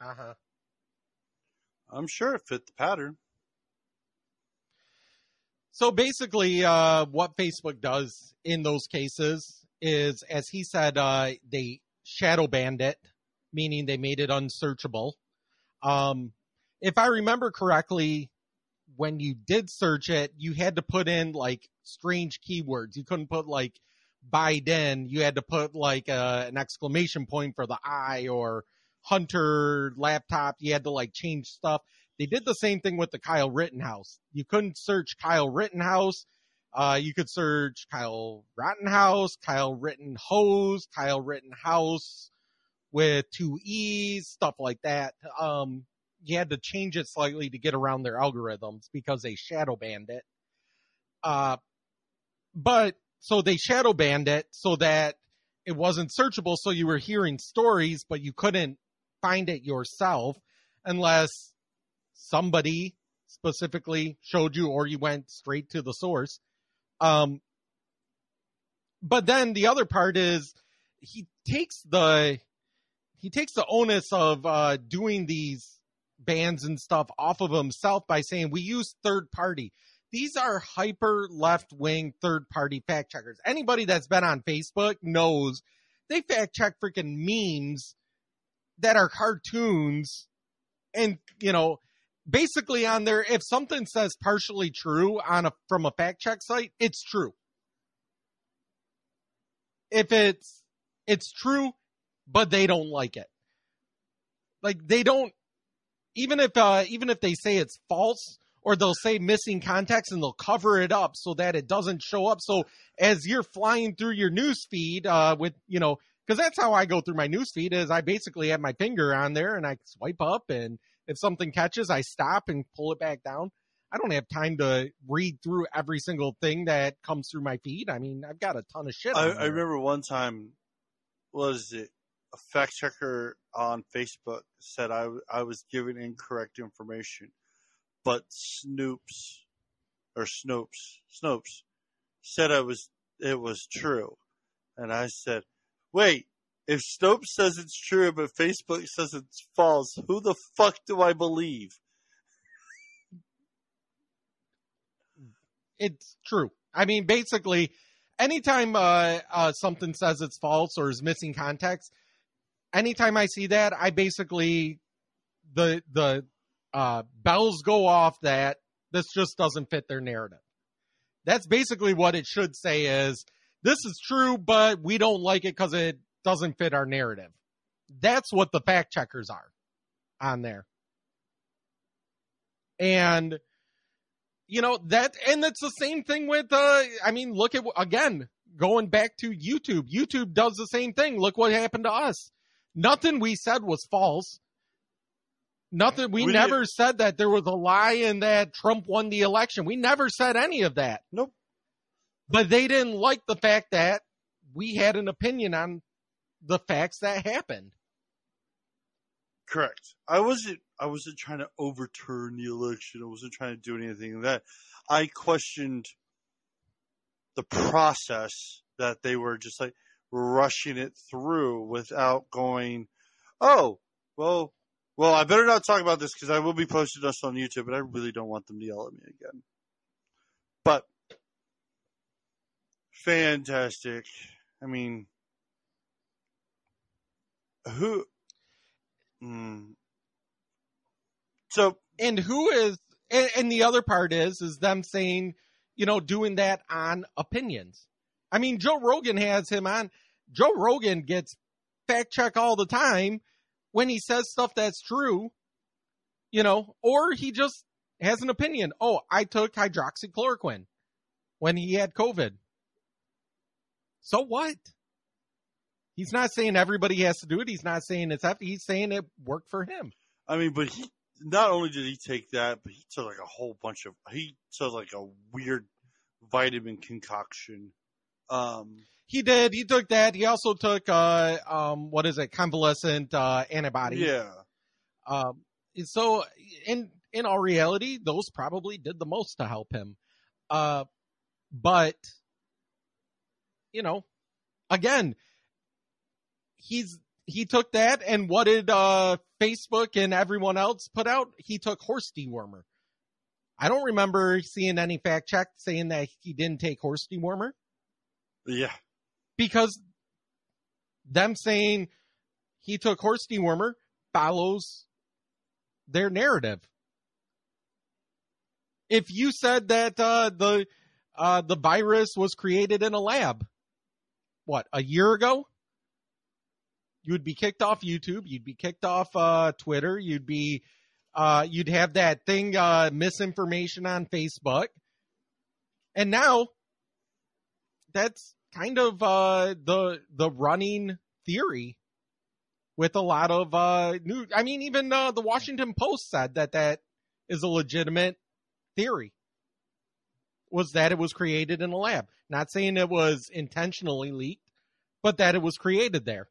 Uh huh. I'm sure it fit the pattern. So basically, uh, what Facebook does in those cases is, as he said, uh, they shadow banned it, meaning they made it unsearchable. Um, if I remember correctly, when you did search it, you had to put in like strange keywords. You couldn't put like Biden. You had to put like uh, an exclamation point for the I or Hunter laptop. You had to like change stuff. They did the same thing with the Kyle Rittenhouse. You couldn't search Kyle Rittenhouse. Uh, you could search Kyle Rittenhouse, Kyle Rittenhose, Kyle Rittenhouse with two E's, stuff like that. Um, you had to change it slightly to get around their algorithms because they shadow banned it. Uh, but so they shadow banned it so that it wasn't searchable. So you were hearing stories, but you couldn't find it yourself unless somebody specifically showed you or you went straight to the source. Um, but then the other part is he takes the he takes the onus of uh, doing these bans and stuff off of himself by saying we use third party. These are hyper left wing third party fact checkers. Anybody that's been on Facebook knows they fact check freaking memes that are cartoons and you know basically on there if something says partially true on a from a fact check site it's true if it's it's true but they don't like it like they don't even if uh even if they say it's false or they'll say missing context and they'll cover it up so that it doesn't show up so as you're flying through your news feed uh with you know because that's how I go through my news feed is I basically have my finger on there and I swipe up and if something catches I stop and pull it back down. I don't have time to read through every single thing that comes through my feed. I mean, I've got a ton of shit. I, I remember one time, was it a fact checker on Facebook said I, I was giving incorrect information, but Snoops or Snopes Snopes said I was it was true, and I said, wait. If Snopes says it's true, but Facebook says it's false, who the fuck do I believe? it's true. I mean, basically, anytime uh, uh, something says it's false or is missing context, anytime I see that, I basically the the uh, bells go off that this just doesn't fit their narrative. That's basically what it should say is this is true, but we don't like it because it doesn't fit our narrative. That's what the fact checkers are on there. And you know that and it's the same thing with uh i mean look at again going back to youtube youtube does the same thing look what happened to us nothing we said was false nothing we, We never did- said that there was a lie and that trump won the election we never said any of that nope but they didn't like the fact that we had an opinion on the facts that happened Correct. I wasn't. I wasn't trying to overturn the election. I wasn't trying to do anything like that. I questioned the process that they were just like rushing it through without going. Oh, well, well. I better not talk about this because I will be posting this on YouTube, and I really don't want them to yell at me again. But fantastic. I mean, who? Mm. So, and who is and, and the other part is is them saying you know doing that on opinions i mean joe rogan has him on joe rogan gets fact check all the time when he says stuff that's true you know or he just has an opinion. Oh i took hydroxychloroquine when he had covid. So what? He's not saying everybody has to do it. He's not saying it's after he's saying it worked for him. I mean, but he not only did he take that, but he took like a whole bunch of he took like a weird vitamin concoction. Um, He did. He took that. He also took uh um what is it? Convalescent uh antibodies. yeah, Um so in in all reality, those probably did the most to help him. Uh but you know, again, he's he took that and what did uh Facebook and everyone else put out? He took horse dewormer. I don't remember seeing any fact check saying that he didn't take horse dewormer yeah. because them saying he took horse dewormer follows their narrative. If you said that uh, the uh, the virus was created in a lab, what a year ago, you'd be kicked off YouTube, you'd be kicked off uh, Twitter, you'd be uh, you'd have that thing uh, misinformation on Facebook, and now that's kind of uh, the the running theory with a lot of uh, new. I mean, even uh, the Washington Post said that that is a legitimate theory. Was that it was created in a lab? Not saying it was intentionally leaked, but that it was created there.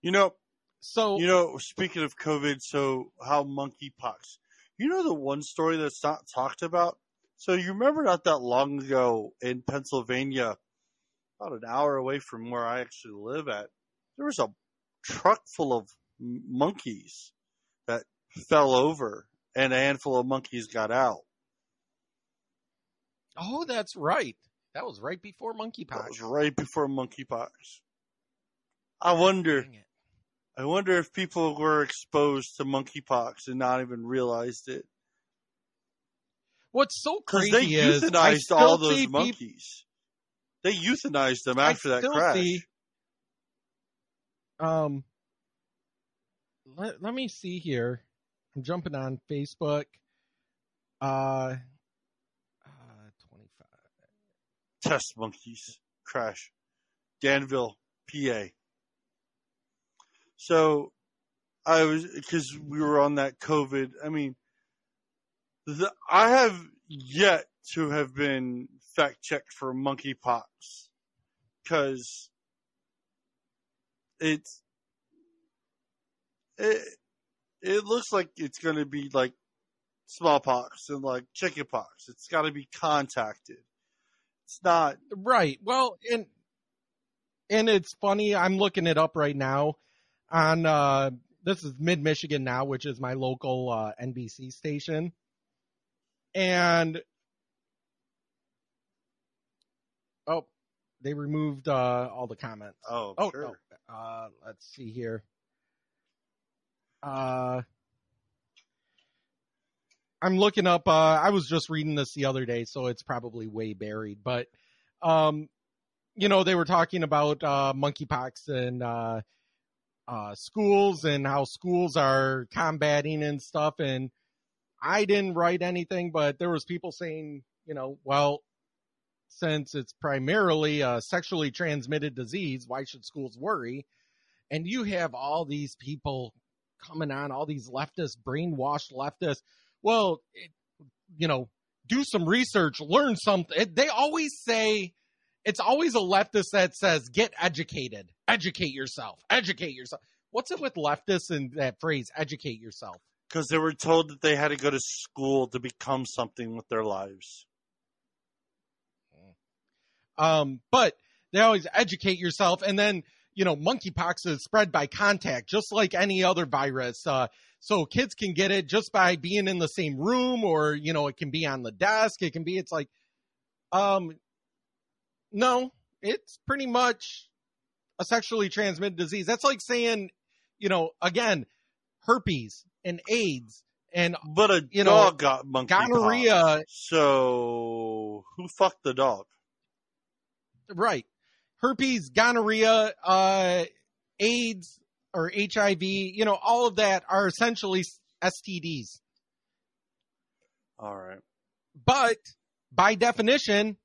You know, so you know, speaking of COVID, so how monkeypox? You know the one story that's not talked about. So you remember not that long ago in Pennsylvania, about an hour away from where I actually live at, there was a truck full of monkeys that fell over, and a handful of monkeys got out. Oh, that's right. That was right before That monkeypox. was right before monkeypox. I wonder. I wonder if people were exposed to monkeypox and not even realized it. What's so crazy they is euthanized all those monkeys. They euthanized them after that crash. see- um, let, let me see here. I'm jumping on Facebook. Uh, uh 25. Test monkeys crash. Danville, PA. So I was because we were on that COVID. I mean, the, I have yet to have been fact checked for monkeypox because it's it it looks like it's going to be like smallpox and like chickenpox. It's got to be contacted. It's not Right. Well, and and it's funny. I'm looking it up right now on uh this is Mid Michigan now, which is my local uh, NBC station, and oh, they removed uh all the comments. Oh, oh, sure. oh, uh, let's see here. Uh, I'm looking up. Uh, I was just reading this the other day, so it's probably way buried. But, um, you know, they were talking about uh, monkeypox and uh, uh, schools and how schools are combating and stuff. And I didn't write anything, but there was people saying, you know, well, since it's primarily a sexually transmitted disease, why should schools worry? And you have all these people coming on, all these leftists, brainwashed leftists. Well, it, you know, do some research, learn something. They always say, it's always a leftist that says, get educated, educate yourself, educate yourself. What's it with leftists and that phrase, educate yourself? because they were told that they had to go to school to become something with their lives. Um, but they always educate yourself. And then, you know, monkeypox is spread by contact, just like any other virus. Uh, so kids can get it just by being in the same room or, you know, it can be on the desk. It can be, it's like, um, no, it's pretty much a sexually transmitted disease. That's like saying, you know, again, herpes and AIDS and But a You know, dog got monkeypox. gonorrhea- So who fucked the dog? right herpes gonorrhea uh aids or hiv you know all of that are essentially stds All right. but by definition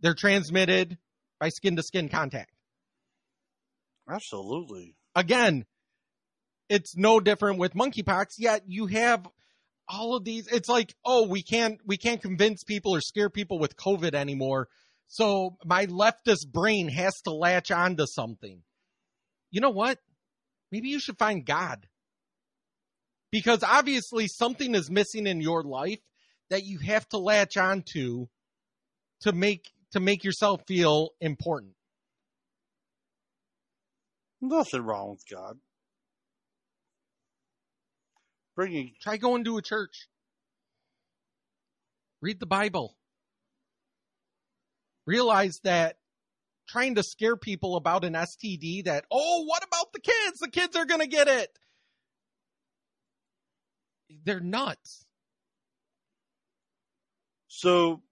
they're transmitted by skin to skin contact. Absolutely. again it's no different with monkeypox yet you have all of these it's like oh we can't we can't convince people or scare people with covid anymore. So my leftist brain has to latch onto something. You know what? Maybe you should find god. Because obviously something is missing in your life that you have to latch onto to make to make yourself feel important Nothing wrong with God. Bringing Try going to a church. Read the Bible. Realize that trying to scare people about an STD that, oh, what about the kids? The kids are going to get it. They're nuts. so.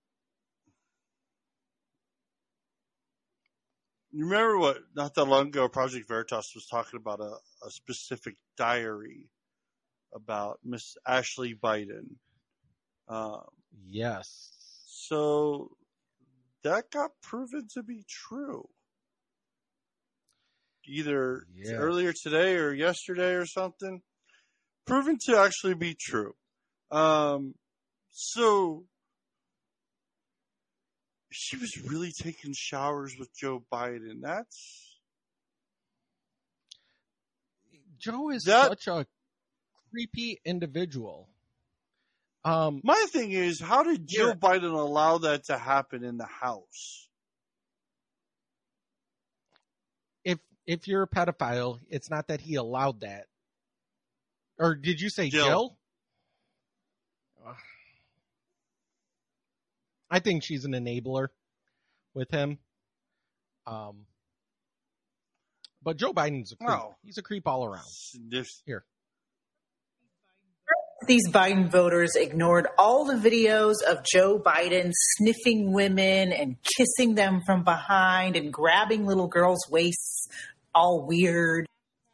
You remember what? Not that long ago, Project Veritas was talking about a, a specific diary about Miss Ashley Biden. Um, Yes. so that got proven to be true. Either Yeah. earlier today or yesterday or something. Proven to actually be true. Um, so she was really taking showers with Joe Biden. That's Joe is That- such a creepy individual. Um, my thing is, how did Joe Yeah. Biden allow that to happen in the House? if if you're a pedophile, it's not that he allowed that. Or did you say Jill. Jill? I think she's an enabler with him. Um, but Joe Biden's a creep. No. He's a creep all around. This- Here. These Biden voters ignored all the videos of Joe Biden sniffing women and kissing them from behind and grabbing little girls' waists, all weird.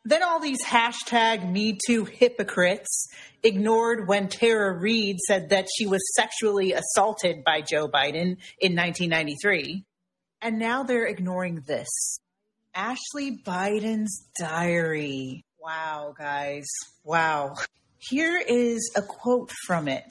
Then all these hashtag Me Too hypocrites ignored when Tara Reade said that she was sexually assaulted by Joe Biden in 1993. And now they're ignoring this Ashley Biden's diary. Wow, guys. Wow. Here is a quote from it.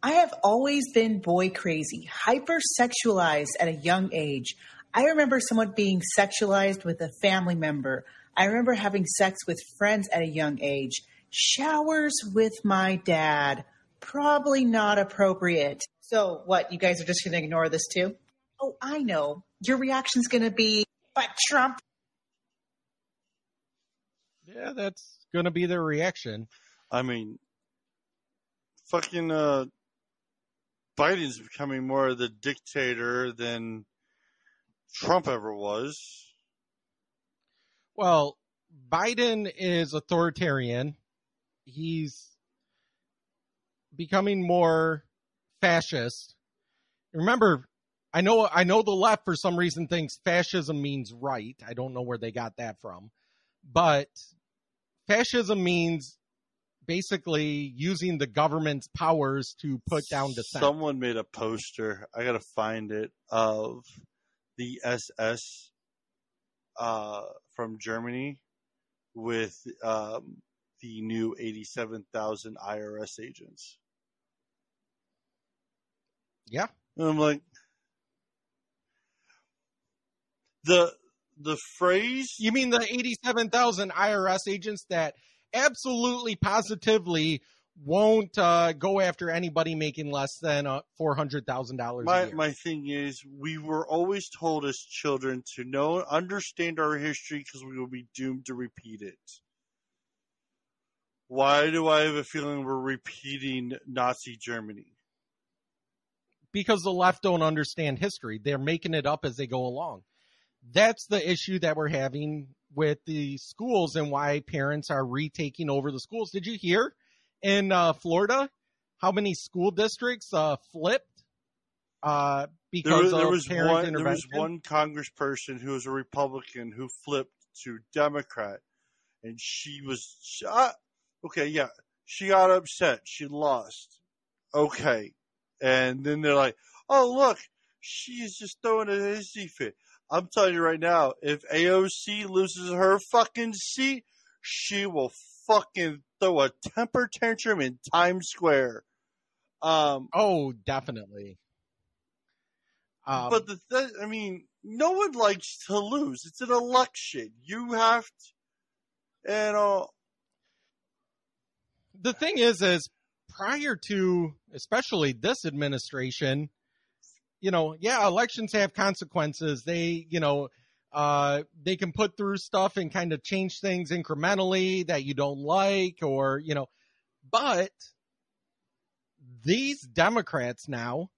I have always been boy crazy, hypersexualized at a young age. I remember someone being sexualized with a family member. I remember having sex with friends at a young age. Showers with my dad. Probably not appropriate. So, what, you guys are just going to ignore this too? Oh, I know. Your reaction's going to be, but Trump. Yeah, that's going to be their reaction. I mean, fucking uh, Biden's becoming more of the dictator than Trump ever was. Well, Biden is authoritarian. He's becoming more fascist. Remember, I know I know the left for some reason thinks fascism means right. I don't know where they got that from. But fascism means basically using the government's powers to put down dissent. Someone made a poster. I gotta find it of the SS uh, from Germany with um, the new eighty-seven thousand IRS agents. Yeah. And I'm like, the the phrase. You mean the 87,000 IRS agents that absolutely positively won't uh, go after anybody making less than uh, $400,000 a My year? my thing is, we were always told as children to know understand our history because we will be doomed to repeat it. Why do I have a feeling we're repeating Nazi Germany? because the left don't understand history. They're making it up as they go along. That's the issue that we're having with the schools and why parents are retaking over the schools. Did you hear in uh, Florida how many school districts uh, flipped uh, because There was, there of was parent one. There was one Congressperson who was a Republican who flipped to Democrat, and she was uh, okay. Yeah, she got upset. She lost. Okay, and then they're like, "Oh, look, she's just throwing a hissy fit." I'm telling you right now, if AOC loses her fucking seat, she will fucking throw a temper tantrum in Times Square. Um, oh, definitely. Um, but the th- I mean, no one likes to lose. It's an election. You have to, you know. the thing is, is prior to especially this administration, you know, yeah, elections have consequences. They, you know, uh, they can put through stuff and kind of change things incrementally that you don't like, or you know, but these Democrats now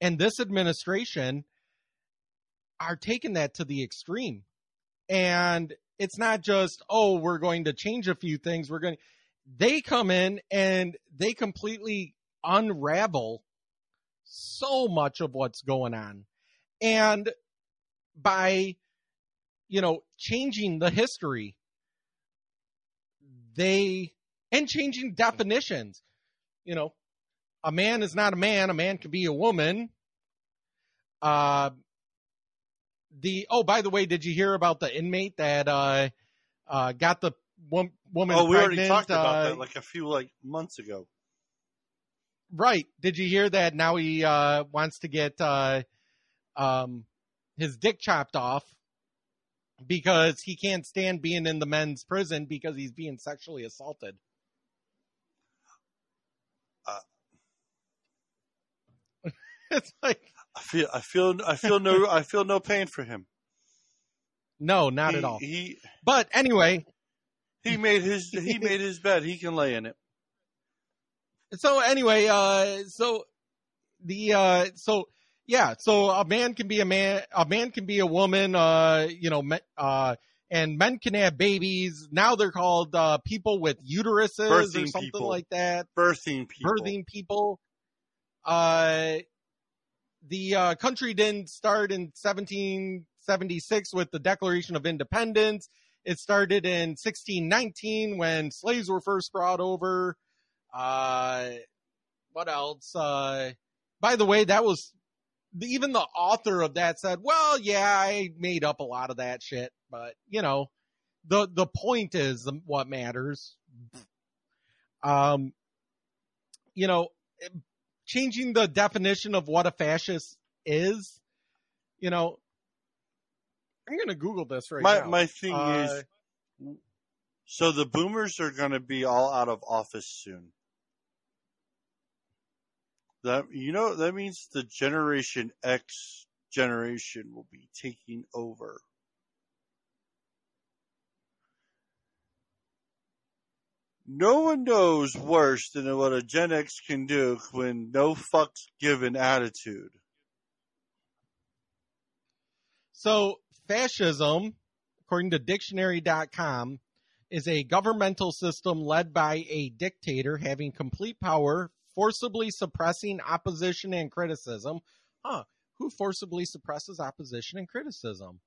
and this administration are taking that to the extreme. And it's not just, oh, we're going to change a few things. We're going to, they come in and they completely unravel so much of what's going on. And by, you know, changing the history, they, and changing definitions, you know, a man is not a man, a man can be a woman. Uh, the, oh, by the way, did you hear about the inmate that, uh, uh, got the wom- woman Oh, we already pregnant, talked about uh, that like a few like months ago. Right. Did you hear that now he uh, wants to get uh, um, his dick chopped off because he can't stand being in the men's prison because he's being sexually assaulted? it's like I feel, I feel, I feel no, I feel no pain for him. No, not He- at all. He But anyway, he made his he made his bed. He can lay in it. so anyway, uh, so the uh, so yeah, so a man can be a man, a man can be a woman, uh, you know, me, uh, and men can have babies. Now they're called uh, people with uteruses or something people. like that. Birthing people. Birthing people. Uh, the uh, country didn't start in 1776 with the Declaration of Independence. It started in 1619 when slaves were first brought over. Uh, what else? Uh, by the way, that was even the author of that said, "Well, yeah, I made up a lot of that shit, but you know, the the point is what matters." Um, you know, changing the definition of what a fascist is, you know, I'm gonna Google this right my now. my thing Uh, is, so the boomers are going to be all out of office soon. That you know that means the Generation X generation will be taking over. No one knows worse than what a Gen X can do when no fucks given attitude. So, fascism, according to dictionary.com, is a governmental system led by a dictator having complete power, forcibly suppressing opposition and criticism. Huh. Who forcibly suppresses opposition and criticism?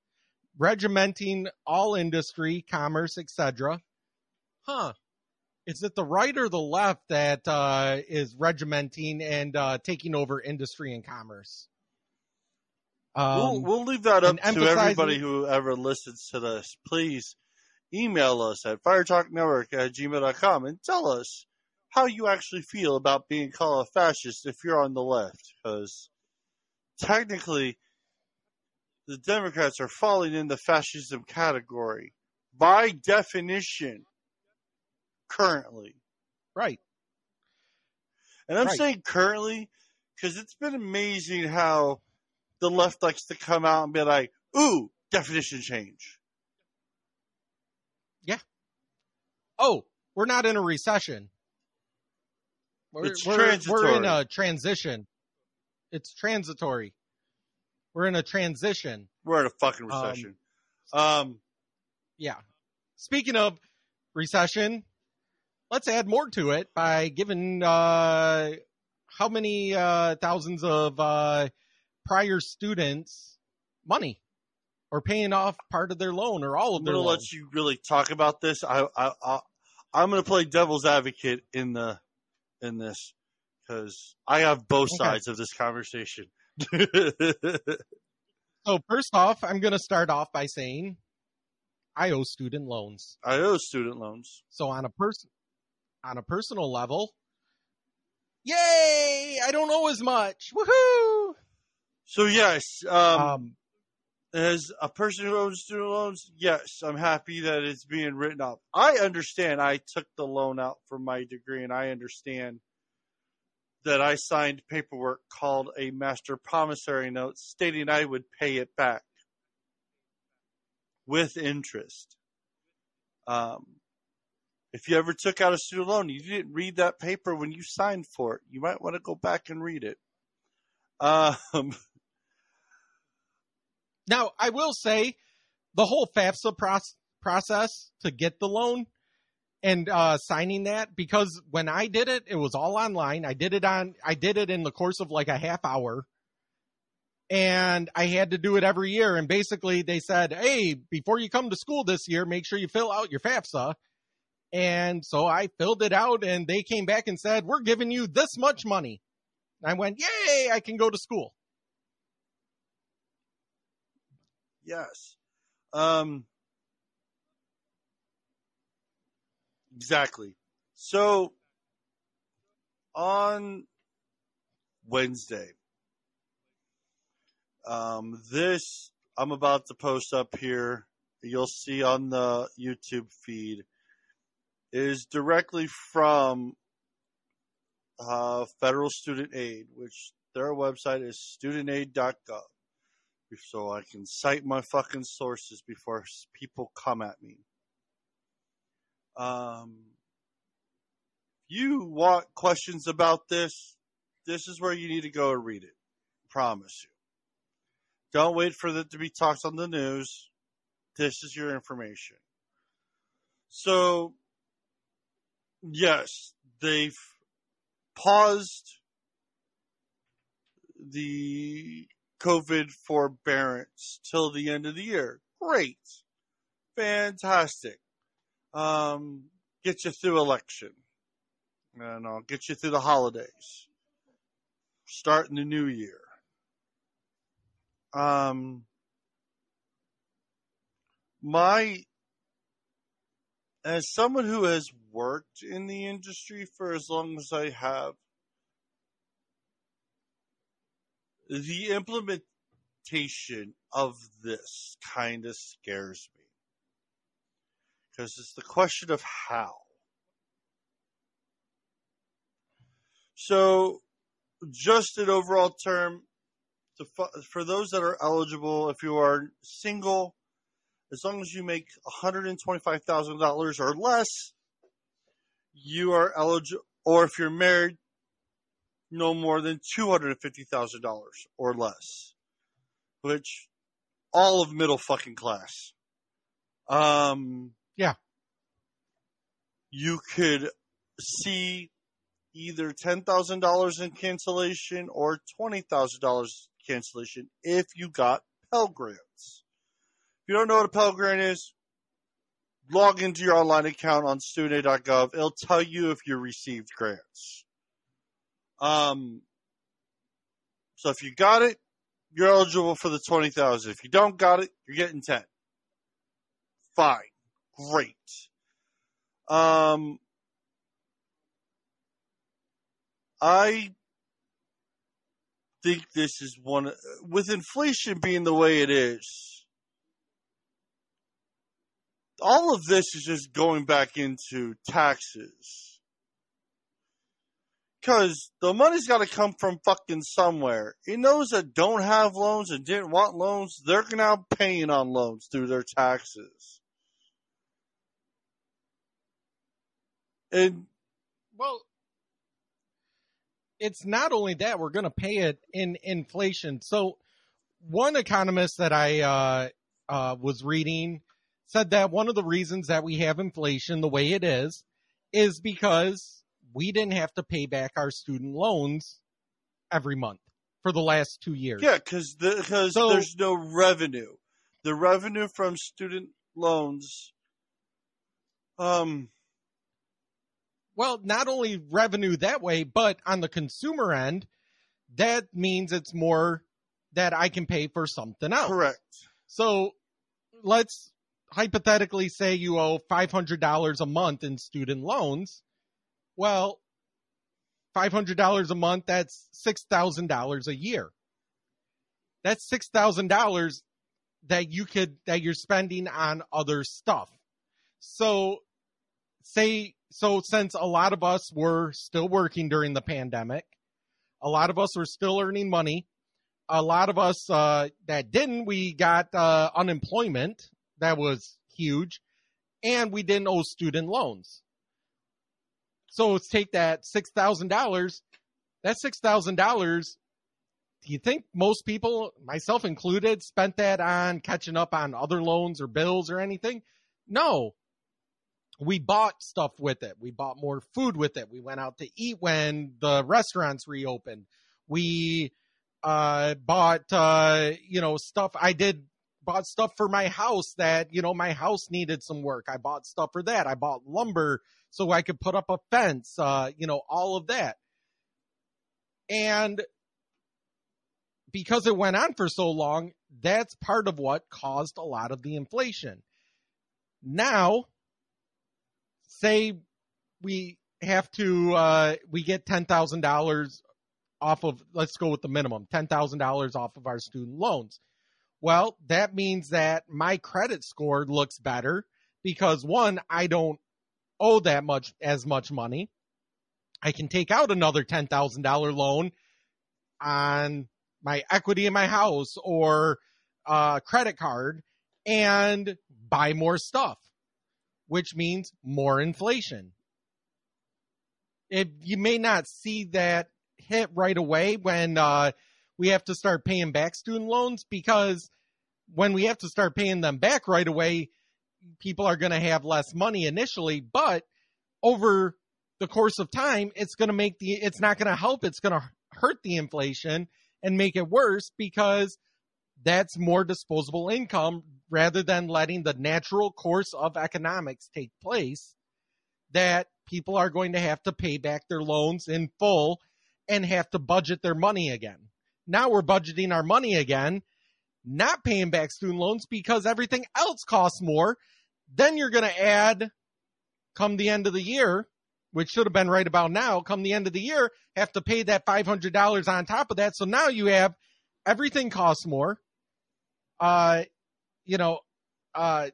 Regimenting all industry, commerce, etc. Huh. Is it the right or the left that uh, is regimenting and uh, taking over industry and commerce? we'll, Um, we'll leave that up to everybody who ever listens to this. Please email us at firetalknetwork at gmail.com and tell us how you actually feel about being called a fascist if you're on the left. Because technically, the Democrats are falling in the fascism category by definition currently. Right. And I'm Right. saying currently because it's been amazing how the left likes to come out and be like, ooh, definition change. Yeah. Oh, we're not in a recession. We're, It's we're, we're in a transition. It's transitory. We're in a transition. We're in a fucking Um, recession. Um, Yeah. Speaking of recession, let's add more to it by giving uh, how many uh, thousands of uh, prior students money or paying off part of their loan or all of their. I'm gonna loan. let you really talk about this. I, I, I I'm gonna play devil's advocate in the in this because I have both Okay. sides of this conversation. So first off, I'm going to start off by saying I owe student loans. I owe student loans. So on a person on a personal level, yay! I don't owe as much. Woohoo! So yes, um, Um, as a person who owns student loans, yes, I'm happy that it's being written up. I understand. I took the loan out for my degree, and I understand that I signed paperwork called a master promissory note stating I would pay it back with interest. Um, if you ever took out a student loan, you didn't read that paper when you signed for it. You might want to go back and read it. Um, Now, I will say the whole FAFSA proc- process to get the loan and uh, signing that because when I did it, it was all online. I did it on, I did it in the course of like a half hour. And I had to do it every year. And basically, they said, hey, before you come to school this year, make sure you fill out your FAFSA. And so I filled it out, and they came back and said, we're giving you this much money. And I went, yay, I can go to school. Yes. Um, exactly. So on Wednesday, um, this I'm about to post up here. You'll see on the YouTube feed is directly from uh, Federal Student Aid, which their website is studentaid.gov. so I can cite my fucking sources before people come at me. Um, you want questions about this, this is where you need to go and read it. Promise you. Don't wait for it to be talked on the news. This is your information. So, yes, they've paused the COVID forbearance till the end of the year. Great. Fantastic. Um, get you through election. And I'll get you through the holidays. Starting the new year. Um, my, as someone who has worked in the industry for as long as I have, the implementation of this kind of scares me. Because it's the question of how. So, just an overall term, for those that are eligible, if you are single, as long as you make $125,000 or less, you are eligible, or if you're married, no more than $250,000 or less, which all of middle fucking class. Um, yeah. You could see either $10,000 in cancellation or $20,000 cancellation if you got Pell Grants. If you don't know what a Pell Grant is, log into your online account on student.gov. It'll tell you if you received grants. Um, so if you got it, you're eligible for the 20,000. If you don't got it, you're getting 10. Fine. Great. Um, I think this is one, with inflation being the way it is, all of this is just going back into taxes. Cause the money's gotta come from fucking somewhere. And those that don't have loans and didn't want loans, they're now paying on loans through their taxes. And well, it's not only that we're going to pay it in inflation. So, one economist that I uh, uh, was reading said that one of the reasons that we have inflation the way it is is because we didn't have to pay back our student loans every month for the last two years. Yeah, because because So- there's no revenue. The revenue from student loans, um, Well, not only revenue that way, but on the consumer end, that means it's more that I can pay for something else. Correct. So let's hypothetically say you owe $500 a month in student loans. Well, $500 a month, that's $6,000 a year. That's $6,000 that you could, that you're spending on other stuff. So say, so since a lot of us were still working during the pandemic, a lot of us were still earning money. A lot of us uh, that didn't, we got uh, unemployment. That was huge. And we didn't owe student loans. So let's take that $6,000. That $6,000, do you think most people, myself included, spent that on catching up on other loans or bills or anything? No. We bought stuff with it. We bought more food with it. We went out to eat when the restaurants reopened. We uh bought uh you know stuff I did bought stuff for my house that you know my house needed some work. I bought stuff for that. I bought lumber so I could put up a fence, uh you know all of that. And because it went on for so long, that's part of what caused a lot of the inflation. Now, say we have to uh we get $10,000 off of let's go with the minimum, $10,000 off of our student loans. Well, that means that my credit score looks better because one, I don't owe that much as much money. I can take out another $10,000 loan on my equity in my house or uh, credit card and buy more stuff, which means more inflation. If you may not see that hit right away when uh, we have to start paying back student loans because when we have to start paying them back right away, people are going to have less money initially, but over the course of time, it's going to make the, it's not going to help. It's going to hurt the inflation and make it worse because that's more disposable income rather than letting the natural course of economics take place that people are going to have to pay back their loans in full and have to budget their money again. Now we're budgeting our money again, not paying back student loans because everything else costs more. Then you're going to add, come the end of the year, which should have been right about now, come the end of the year, have to pay that $500 on top of that. So now you have everything costs more. Uh, you know, uh,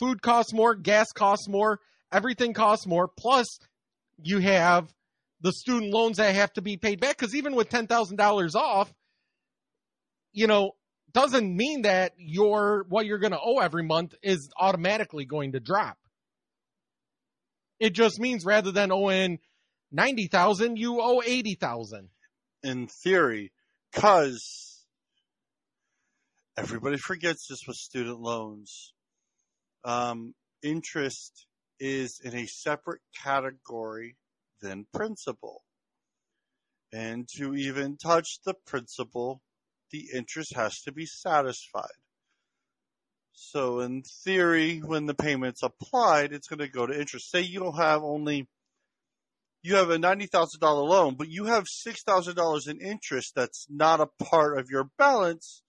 food costs more, gas costs more, everything costs more. Plus, you have the student loans that have to be paid back. Because even with ten thousand dollars off, you know, doesn't mean that your what you're going to owe every month is automatically going to drop. It just means rather than owing ninety thousand, you owe eighty thousand. In theory, because everybody forgets this with student loans. Um, interest is in a separate category than principal. And to even touch the principal, the interest has to be satisfied. So in theory, when the payment's applied, it's going to go to interest. Say you don't have only, you have a $90,000 loan, but you have $6,000 in interest that's not a part of your balance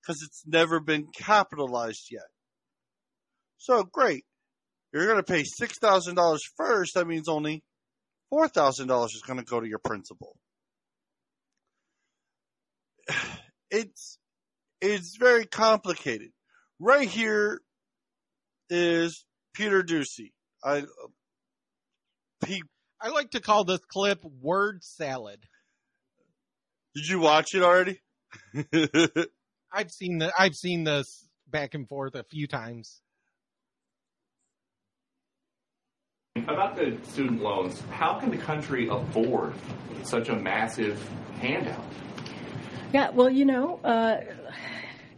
because it's never been capitalized yet. So great. You're going to pay $6,000 first. That means only $4,000 is going to go to your principal. It's, it's very complicated. Right here is Peter Doocy. I, he, I like to call this clip word salad. Did you watch it already? I've seen the, I've seen this back and forth a few times. About the student loans, how can the country afford such a massive handout? Yeah, well, you know, uh,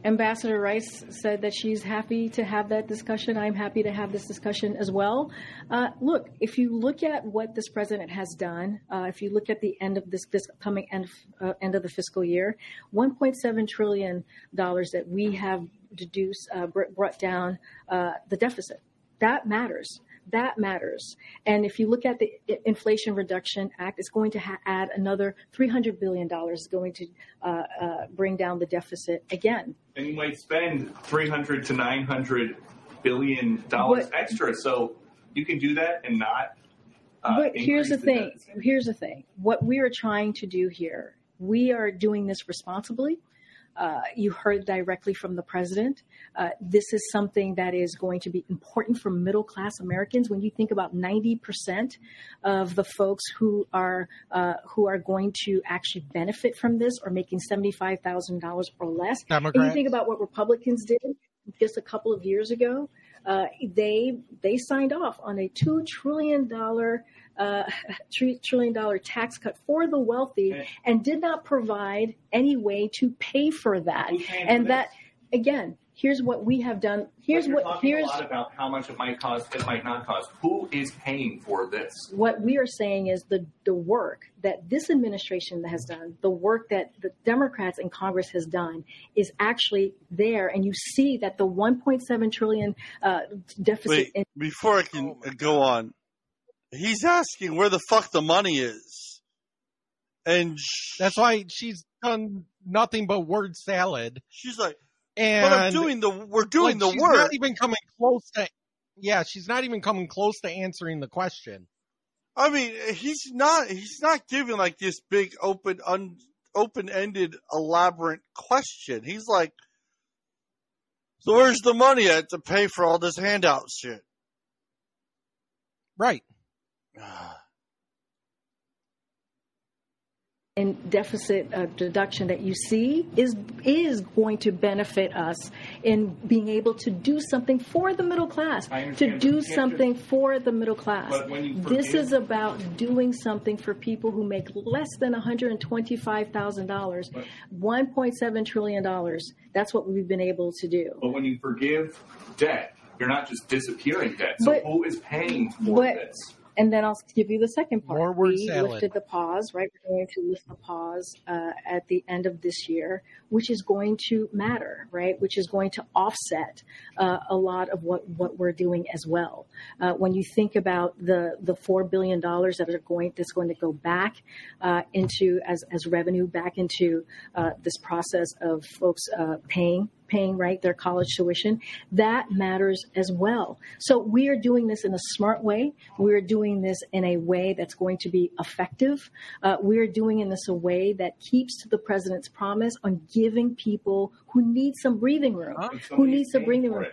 Ambassador Rice said that she's happy to have that discussion. I'm happy to have this discussion as well. Uh, look, if you look at what this president has done, uh, if you look at the end of this, this coming end, uh, end of the fiscal year, 1.7 trillion dollars that we have deduced uh, brought down uh, the deficit. That matters that matters. And if you look at the Inflation Reduction Act, it's going to ha- add another $300 billion, going to uh, uh, bring down the deficit again. And you might spend 300 to 900 billion dollars But- extra. So you can do that and not. Uh, but here's the increase thing. Here's the thing. What we are trying to do here, we are doing this responsibly. Uh, you heard directly from the president. Uh, this is something that is going to be important for middle class Americans. When you think about 90% of the folks who are uh, who are going to actually benefit from this are making $75,000 or less. And you think about what Republicans did just a couple of years ago. Uh, they they signed off on a two trillion dollar uh, three trillion dollar tax cut for the wealthy, and did not provide any way to pay for that. Who's paying for And this? that again, here's what we have done. Here's You're what talking here's a lot about how much it might cost. It might not cost. Who is paying for this? what we are saying is the the work that this administration has done, the work that the Democrats in Congress has done, is actually there, and you see that the 1.7 trillion uh, deficit. Wait, in- before I can go on, he's asking where the fuck the money is. And That's why she's done nothing but word salad. She's like, and but I'm doing the, we're doing like, the she's work. Not even coming close to. Yeah, she's not even coming close to answering the question. I mean, he's not, he's not giving like this big open, un, open-ended, elaborate question. He's like, so where's the money at to pay for all this handout shit? Right. And deficit uh, deduction that you see is is going to benefit us in being able to do something for the middle class, to do something for the middle class. This is about doing something for people who make less than $125,000, $1.7 trillion. That's what we've been able to do. But when you forgive debt, you're not just disappearing debt. So But- who is paying for but- this? And then I'll give you the second part. More word we salad. lifted the pause, right? We're going to lift the pause uh, at the end of this year, which is going to matter, right? Which is going to offset uh, a lot of what, what we're doing as well. Uh, when you think about the the four billion dollars that are going that's going to go back uh, into as as revenue back into uh, this process of folks uh, paying paying right their college tuition that matters as well so we are doing this in a smart way we are doing this in a way that's going to be effective uh, we are doing in this a way that keeps to the president's promise on giving people who need some breathing room who need some breathing room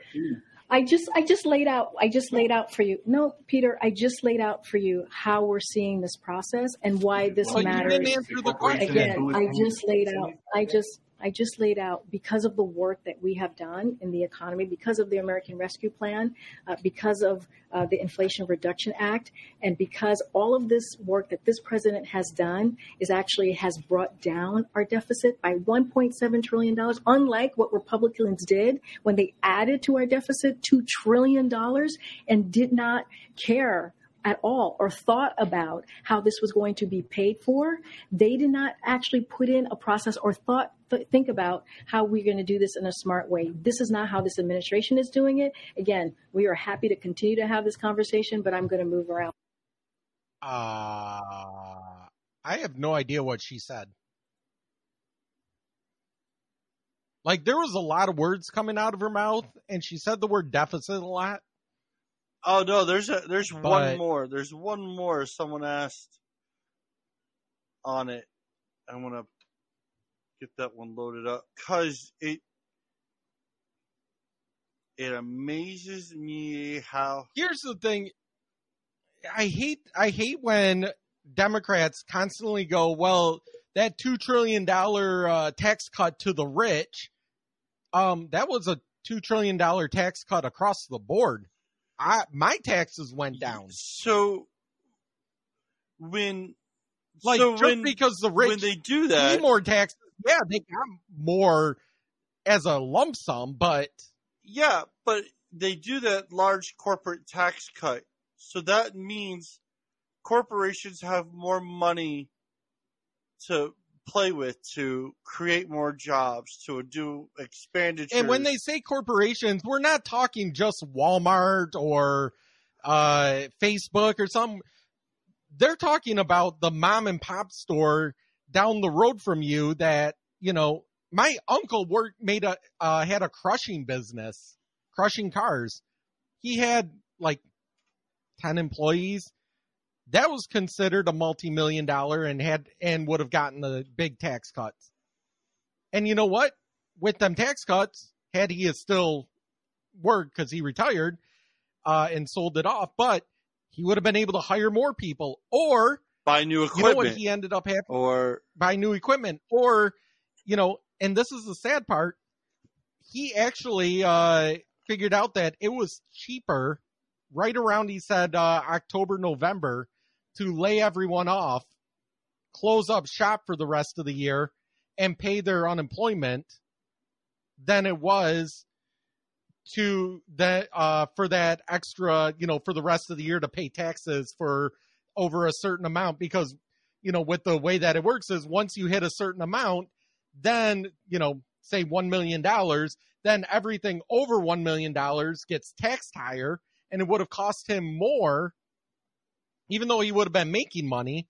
I just I just laid out I just laid out for you. No, Peter, I just laid out for you how we're seeing this process and why this Well, you matters. didn't answer the question. Again, I just laid out I just I just laid out because of the work that we have done in the economy, because of the American Rescue Plan, uh, because of uh, the Inflation Reduction Act, and because all of this work that this president has done is actually has brought down our deficit by 1.7 trillion dollars. Unlike what Republicans did when they added to our deficit two trillion dollars and did not care at all or thought about how this was going to be paid for. They did not actually put in a process or thought th- think about how we're going to do this in a smart way. This is not how this administration is doing it. Again, we are happy to continue to have this conversation, but I'm going to move around. Uh, I have no idea what she said. Like there was a lot of words coming out of her mouth, and she said the word deficit a lot. Oh no, there's a there's one more. There's one more. Someone asked on it. I'm gonna get that one loaded up because it it amazes me how Here's the thing. I hate I hate when Democrats constantly go, well, that two trillion dollar uh, tax cut to the rich, um, that was a two trillion dollar tax cut across the board. I my taxes went down. So when like so just when- because the rich when they do pay that- more taxes, yeah, they got more as a lump sum, but Yeah, but they do that large corporate tax cut. So that means corporations have more money to play with to create more jobs, to do expanded. And when they say corporations, we're not talking just Walmart or uh, Facebook or some. They're talking about the mom and pop store down the road from you that you know. My uncle worked made a uh, had a crushing business, crushing cars. He had like ten employees. That was considered a multi-million dollar and had and would have gotten the big tax cuts. And you know what? With them tax cuts, had he still worked because he retired uh, and sold it off, but he would have been able to hire more people or buy new equipment. You know what he ended up having? Or buy new equipment, or you know, and this is the sad part. He actually uh, figured out that it was cheaper, right around he said uh, October November, to lay everyone off, close up shop for the rest of the year, and pay their unemployment than it was to that uh for that extra you know for the rest of the year to pay taxes for over a certain amount because you know with the way that it works is once you hit a certain amount then you know say 1 million dollars then everything over 1 million dollars gets taxed higher and it would have cost him more even though he would have been making money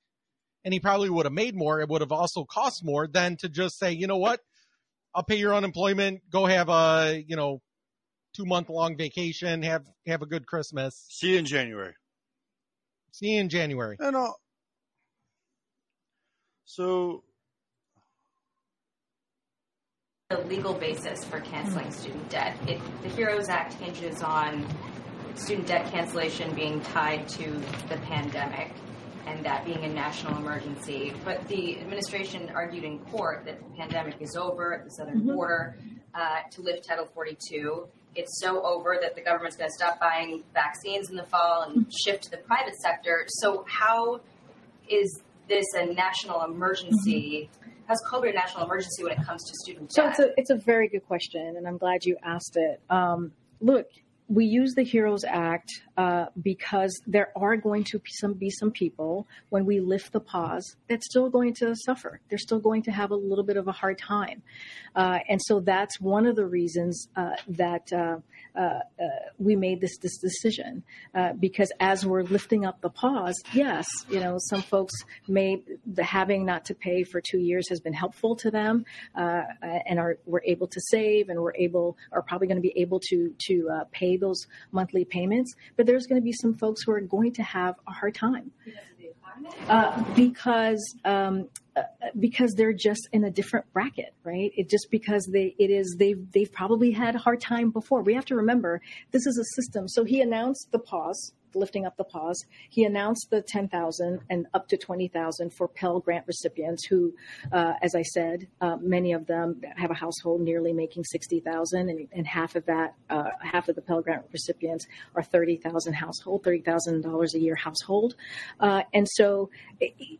and he probably would have made more it would have also cost more than to just say you know what? I'll pay your unemployment. Go have a you know two month long vacation. Have have a good christmas. See you in january. See you in january. And all so the legal basis for canceling student debt. It, the HEROES Act hinges on student debt cancellation being tied to the pandemic. and that being a national emergency. But the administration argued in court that the pandemic is over at the southern Mhm. border uh, to lift Title 42. It's so over that the government's going to stop buying vaccines in the fall and shift to the private sector. So, how is this a national emergency? How's COVID a national emergency when it comes to student So debt? it's a it's a very good question, and I'm glad you asked it. Um, look, we use the Heroes Act uh, because there are going to be some be some people when we lift the pause that's still going to suffer. They're still going to have a little bit of a hard time, uh, and so that's one of the reasons uh, that. Uh, uh, we made this this decision uh, because as we're lifting up the pause, yes, you know, some folks may the having not to pay for two years has been helpful to them, uh, and are we're able to save and we're able are probably going to be able to to pay those monthly payments. But there's going to be some folks who are going to have a hard time uh, because um, uh, because they're just in a different bracket, right? It just because they it is they've they've probably had a hard time before. We have to remember this is a system. So he announced the pause, lifting up the pause. He announced the ten thousand and up to twenty thousand for Pell Grant recipients who, uh, as I said, uh, many of them have a household nearly making sixty thousand, and, and half of that, uh, half of the Pell Grant recipients are thirty thousand household, thirty thousand dollars a year household, uh, and so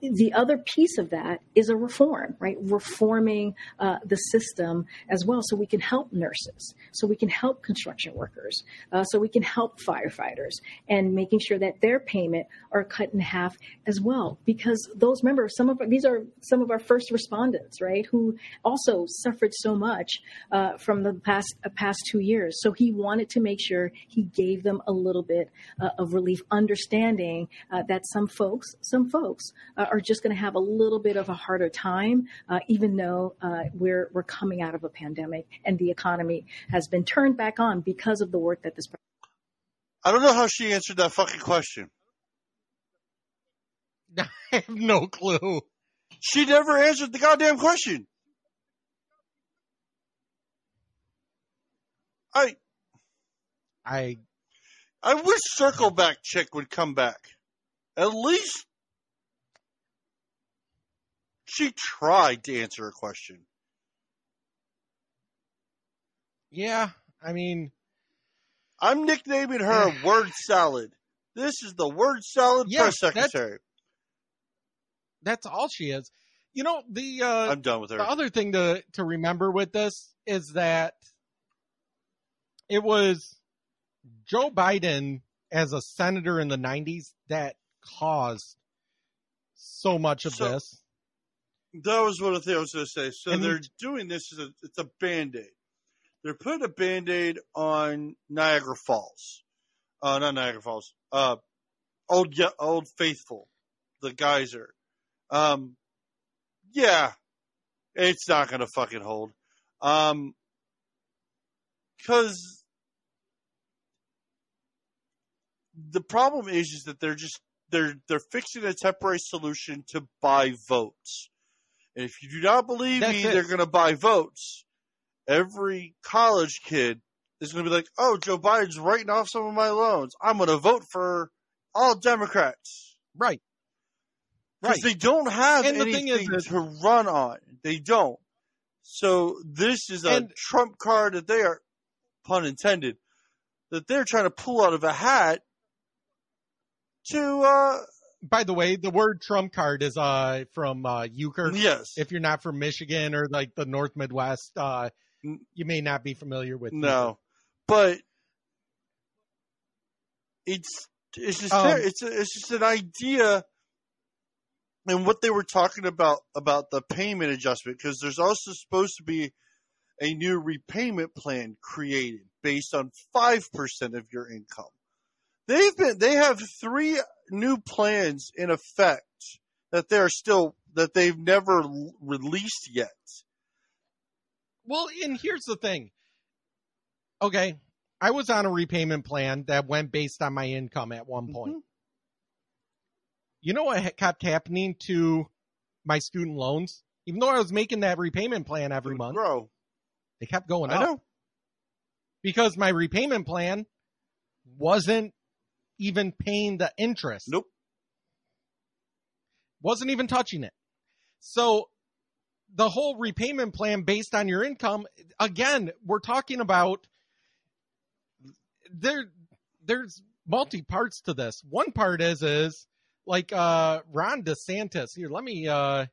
the other piece of that is a reform, right? Reforming uh, the system as well, so we can help nurses, so we can help construction workers, uh, so we can help firefighters, and making sure that their payment are cut in half as well. Because those remember some of these are some of our first respondents, right? Who also suffered so much uh, from the past uh, past two years. So he wanted to make sure he gave them a little bit uh, of relief, understanding uh, that some folks, some folks uh, are just going to have a little bit of a harder time, uh, even though we're we're coming out of a pandemic and the economy has been turned back on because of the work that this. I don't know how she answered that fucking question. I have no clue. She never answered the goddamn question. I I I wish Circle Back Chick would come back. At least she tried to answer a question. Yeah, I mean, I'm nicknaming her Word Salad. This is the Word Salad Yeah, press that's- secretary. that's all she is. You know, the uh, I'm done with her. the other thing to to remember with this is that it was Joe Biden as a senator in the 90s that caused so much of So- this. That was one of the things I was going to say. So And- they're doing this as a it's a band aid. They're putting a band aid on Niagara Falls. Uh, not Niagara Falls. Uh, old Old Faithful, the geyser. Um, yeah, it's not going to fucking hold. Um, because the problem is is that they're just they're they're fixing a temporary solution to buy votes. And if you do not believe That's me, it. they're going to buy votes. Every college kid is going to be like, "Oh, Joe Biden's writing off some of my loans. I'm going to vote for all Democrats." Right. Because Right. they don't have And the thing anything is to run on. They don't. So this is a And- trump card that they are, pun intended, that they're trying to pull out of a hat to uh By the way, the word Trump card is uh from uh Euchre. Yes. If you're not from Michigan or like the North Midwest, uh you may not be familiar with no, but it's it's just Um, it's a, it's just an idea, and what they were talking about about the payment adjustment because there's also supposed to be a new repayment plan created based on five percent of your income. They've been they have three new plans in effect that they're still that they've never released yet. Well, and here's the thing. Okay, I was on a repayment plan that went based on my income at one point. Mm-hmm. You know what kept happening to my student loans? Even though I was making that repayment plan every month, grow. They kept going I up. know. Because my repayment plan wasn't even paying the interest. Nope. wasn't even touching it. So the whole repayment plan based on your income, again, we're talking about there there's multi parts to this. One part is is like uh Ron DeSantis. Here, let me uh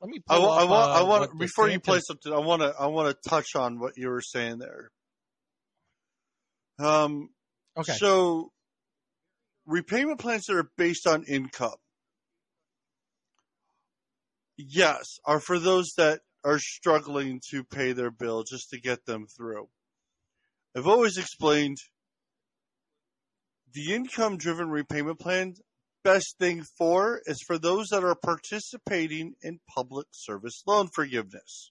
let me I, pull I want. uh, I want before you play something. I want to. I want to touch on what you were saying there. Um. Okay. So, repayment plans that are based on income, yes, are for those that are struggling to pay their bill just to get them through. I've always explained the income driven repayment plan best thing for is for those that are participating in public service loan forgiveness.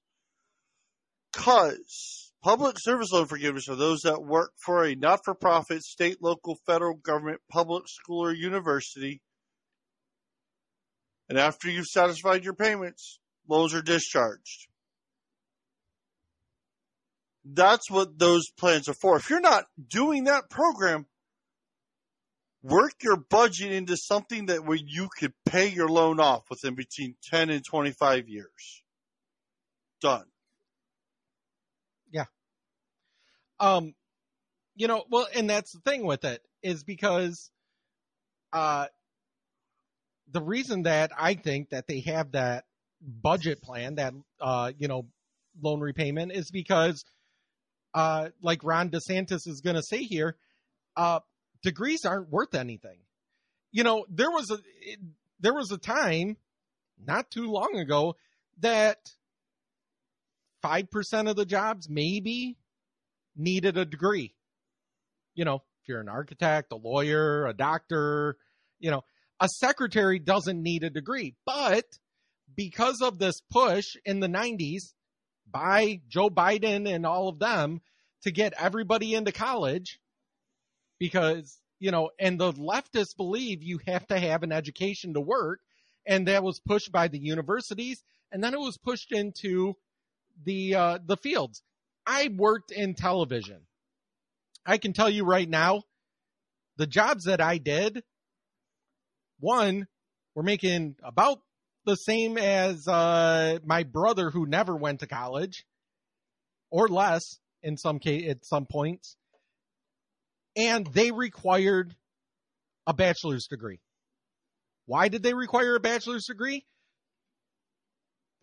Cause public service loan forgiveness are those that work for a not for profit state, local, federal government, public school or university. And after you've satisfied your payments, loans are discharged. That's what those plans are for. If you're not doing that program, work your budget into something that where you could pay your loan off within between 10 and 25 years. Done. Yeah. Um, you know, well, and that's the thing with it is because, uh, the reason that I think that they have that budget plan, that, uh, you know, loan repayment is because, uh, like Ron DeSantis is going to say here, uh, degrees aren't worth anything. You know, there was a, there was a time not too long ago that 5% of the jobs maybe needed a degree. You know, if you're an architect, a lawyer, a doctor, you know, a secretary doesn't need a degree. But because of this push in the 90s by Joe Biden and all of them to get everybody into college, because, you know, and the leftists believe you have to have an education to work. And that was pushed by the universities. And then it was pushed into the uh, the fields. I worked in television. I can tell you right now, the jobs that I did, one, were making about the same as uh, my brother who never went to college, or less in some case at some points, and they required a bachelor's degree. Why did they require a bachelor's degree?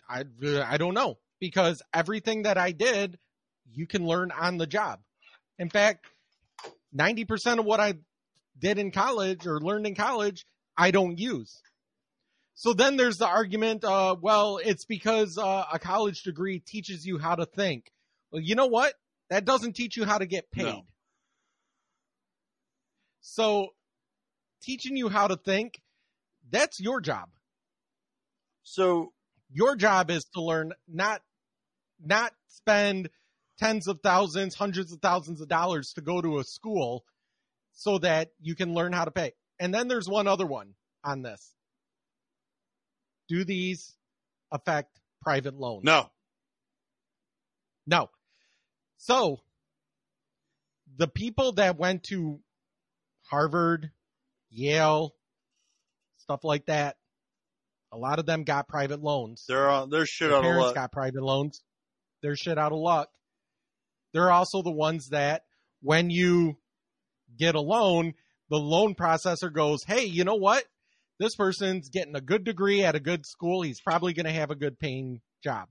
I I don't know because everything that I did, you can learn on the job. In fact, 90% of what I did in college or learned in college, I don't use. So then there's the argument, uh, well, it's because uh, a college degree teaches you how to think. Well, you know what? That doesn't teach you how to get paid. No. So teaching you how to think, that's your job. So your job is to learn not not spend tens of thousands, hundreds of thousands of dollars to go to a school so that you can learn how to pay. And then there's one other one on this. Do these affect private loans? No. No. So the people that went to Harvard, Yale, stuff like that, a lot of them got private loans. They're on, they're shit Their out of parents luck. got private loans. They're shit out of luck. They're also the ones that when you get a loan, the loan processor goes, Hey, you know what? This person's getting a good degree at a good school. He's probably going to have a good paying job.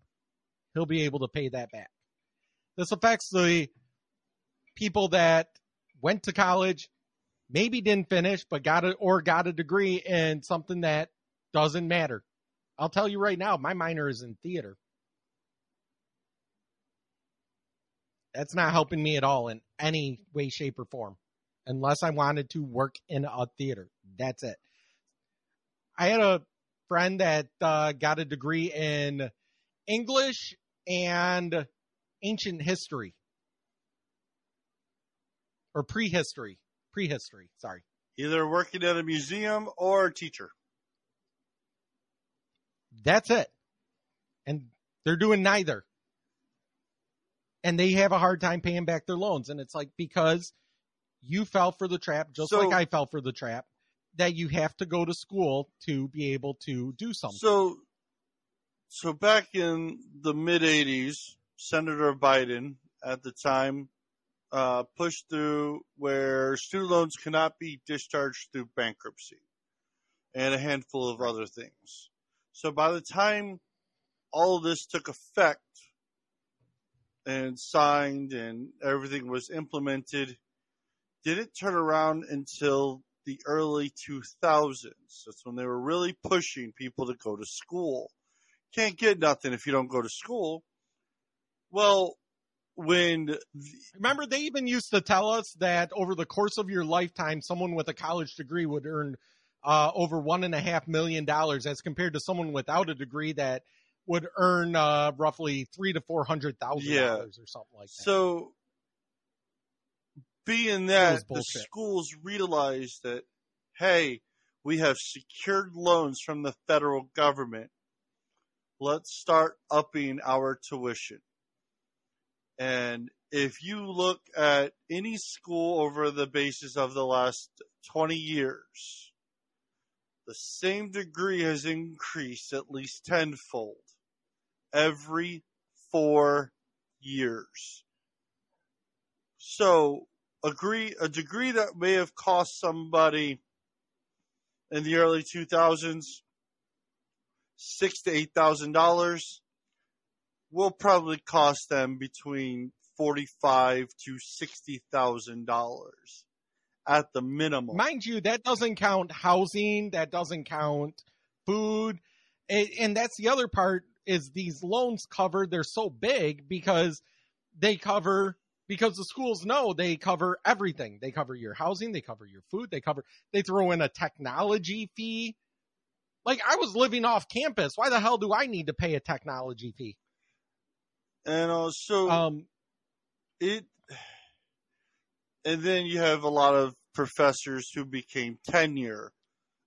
He'll be able to pay that back. This affects the people that went to college, maybe didn't finish, but got it or got a degree in something that doesn't matter. I'll tell you right now, my minor is in theater. That's not helping me at all in any way, shape, or form, unless I wanted to work in a theater. That's it. I had a friend that uh, got a degree in English and ancient history or prehistory. Prehistory, sorry. Either working at a museum or a teacher. That's it. And they're doing neither. And they have a hard time paying back their loans. And it's like because you fell for the trap, just So- like I fell for the trap. that you have to go to school to be able to do something. So, so back in the mid '80s, Senator Biden at the time uh, pushed through where student loans cannot be discharged through bankruptcy, and a handful of other things. So by the time all of this took effect and signed and everything was implemented, didn't turn around until the early 2000s. That's when they were really pushing people to go to school. Can't get nothing if you don't go to school. Well, when remember they even used to tell us that over the course of your lifetime, someone with a college degree would earn uh, over one and a half million dollars, as compared to someone without a degree that would earn uh, roughly three to four hundred thousand Yeah. dollars or something like that. So, being that the schools realized that, hey, we have secured loans from the federal government. Let's start upping our tuition. And if you look at any school over the basis of the last 20 years, the same degree has increased at least tenfold every four years. So, agree a degree that may have cost somebody in the early 2000s six to eight thousand dollars will probably cost them between forty-five to sixty thousand dollars at the minimum. Mind you, that doesn't count housing, that doesn't count food. And, and that's the other part is these loans covered, they're so big because they cover because the schools know they cover everything. They cover your housing, they cover your food, they cover they throw in a technology fee. Like I was living off campus. Why the hell do I need to pay a technology fee? And uh, so um, it, and then you have a lot of professors who became tenure.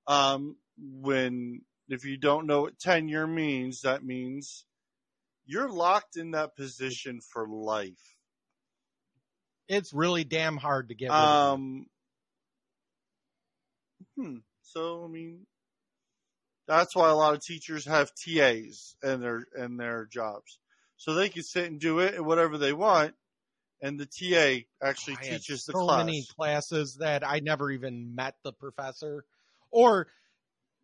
Um, when if you don't know what tenure means, that means you're locked in that position for life. It's really damn hard to get. Um, hmm. So I mean, that's why a lot of teachers have TAs in their in their jobs, so they can sit and do it and whatever they want, and the TA actually I teaches the so class. many classes that I never even met the professor, or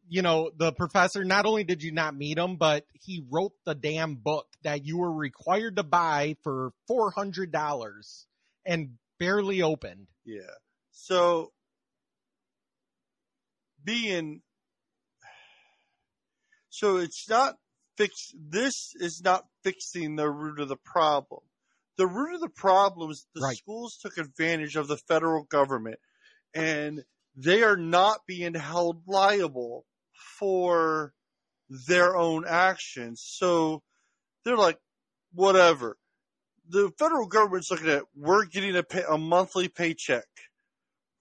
you know, the professor. Not only did you not meet him, but he wrote the damn book that you were required to buy for four hundred dollars and barely opened. Yeah. So being so it's not fix this is not fixing the root of the problem. The root of the problem is the Right. schools took advantage of the federal government and they are not being held liable for their own actions. So they're like, whatever. The federal government's looking at we're getting a, pay, a monthly paycheck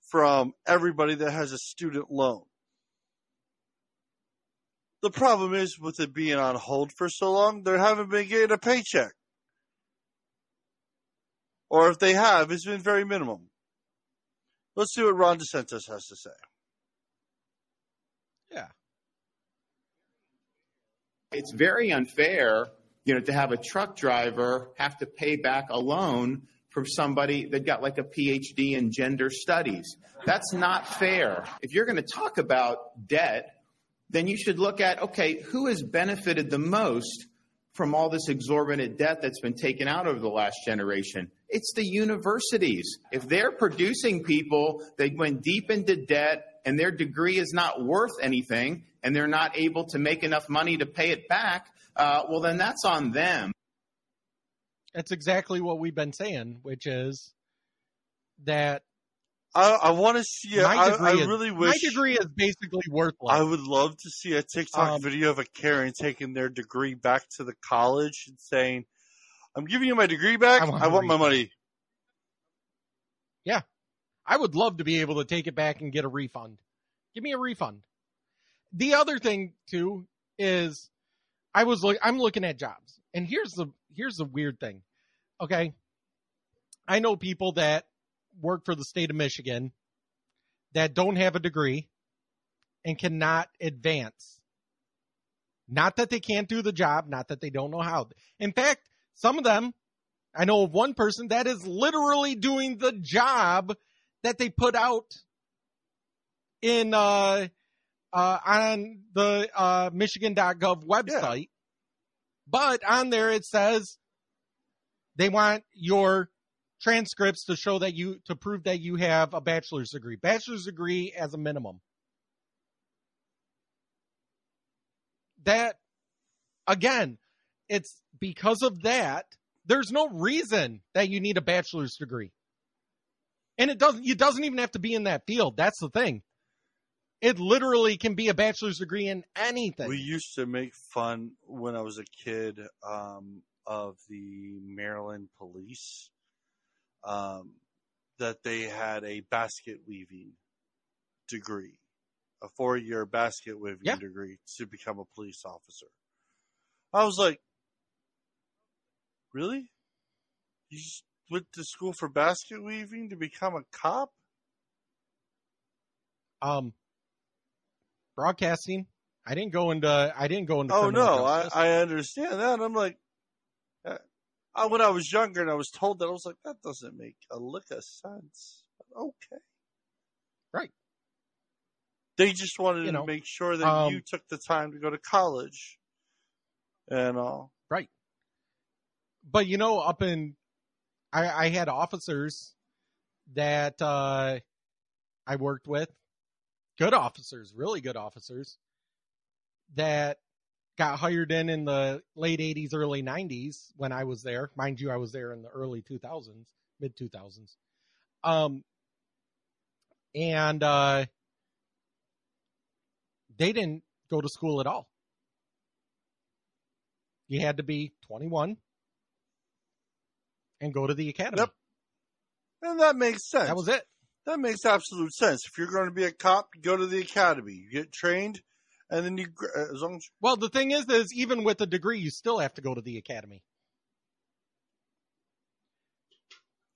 from everybody that has a student loan. The problem is with it being on hold for so long, they haven't been getting a paycheck. Or if they have, it's been very minimum. Let's see what Ron DeSantis has to say. Yeah. it's very unfair, you know, to have a truck driver have to pay back a loan from somebody that got like a PhD in gender studies. That's not fair. If you're going to talk about debt, then you should look at okay, who has benefited the most from all this exorbitant debt that's been taken out over the last generation? It's the universities. If they're producing people that went deep into debt and their degree is not worth anything and they're not able to make enough money to pay it back, uh, well, then that's on them. That's exactly what we've been saying, which is that I, I want to see. my I, degree I is, really wish my wish. degree is basically worthless. I would love to see a TikTok Um, video of a Karen taking their degree back to the college and saying, "I'm giving you my degree back. I I want want, my money." Yeah. I would love to be able to take it back and get a refund. Give me a refund. The other thing too is I was look I'm looking at jobs. And here's the here's the weird thing. Okay? I know people that work for the state of Michigan that don't have a degree and cannot advance. Not that they can't do the job, not that they don't know how. In fact, some of them, I know of one person that is literally doing the job that they put out in uh, uh, on the uh, Michigan.gov website. But on there it says they want your transcripts to show that you to prove that you have a bachelor's degree. Bachelor's degree as a minimum. That again, it's because of that. There's no reason that you need a bachelor's degree. And it doesn't it doesn't even have to be in that field. That's the thing. It literally can be a bachelor's degree in anything. We used to make fun when I was a kid um, of the Maryland police um, that they had a basket weaving degree, a four year basket weaving Yeah. degree to become a police officer. I was like, really? You just went to school for basket weaving to become a cop? um broadcasting. I didn't go into I didn't go into Oh no, I. I understand that. I'm like, uh, I, when I was younger and I was told that, I was like, that doesn't make a lick of sense. Okay. Right. They just wanted You know, to make sure that um, you took the time to go to college and all. Right. But you know, up in I, I had officers that uh I worked with, good officers, really good officers, that got hired in in the late 80s, early 90s when I was there. Mind you, I was there in the early 2000s, mid 2000s. Um, and uh, they didn't go to school at all. You had to be 21 and go to the academy. Yep. And that makes sense. That was it. That makes absolute sense. If you're going to be a cop, you go to the academy, you get trained, and then you, as long as Well, the thing is, is even with a degree, you still have to go to the academy.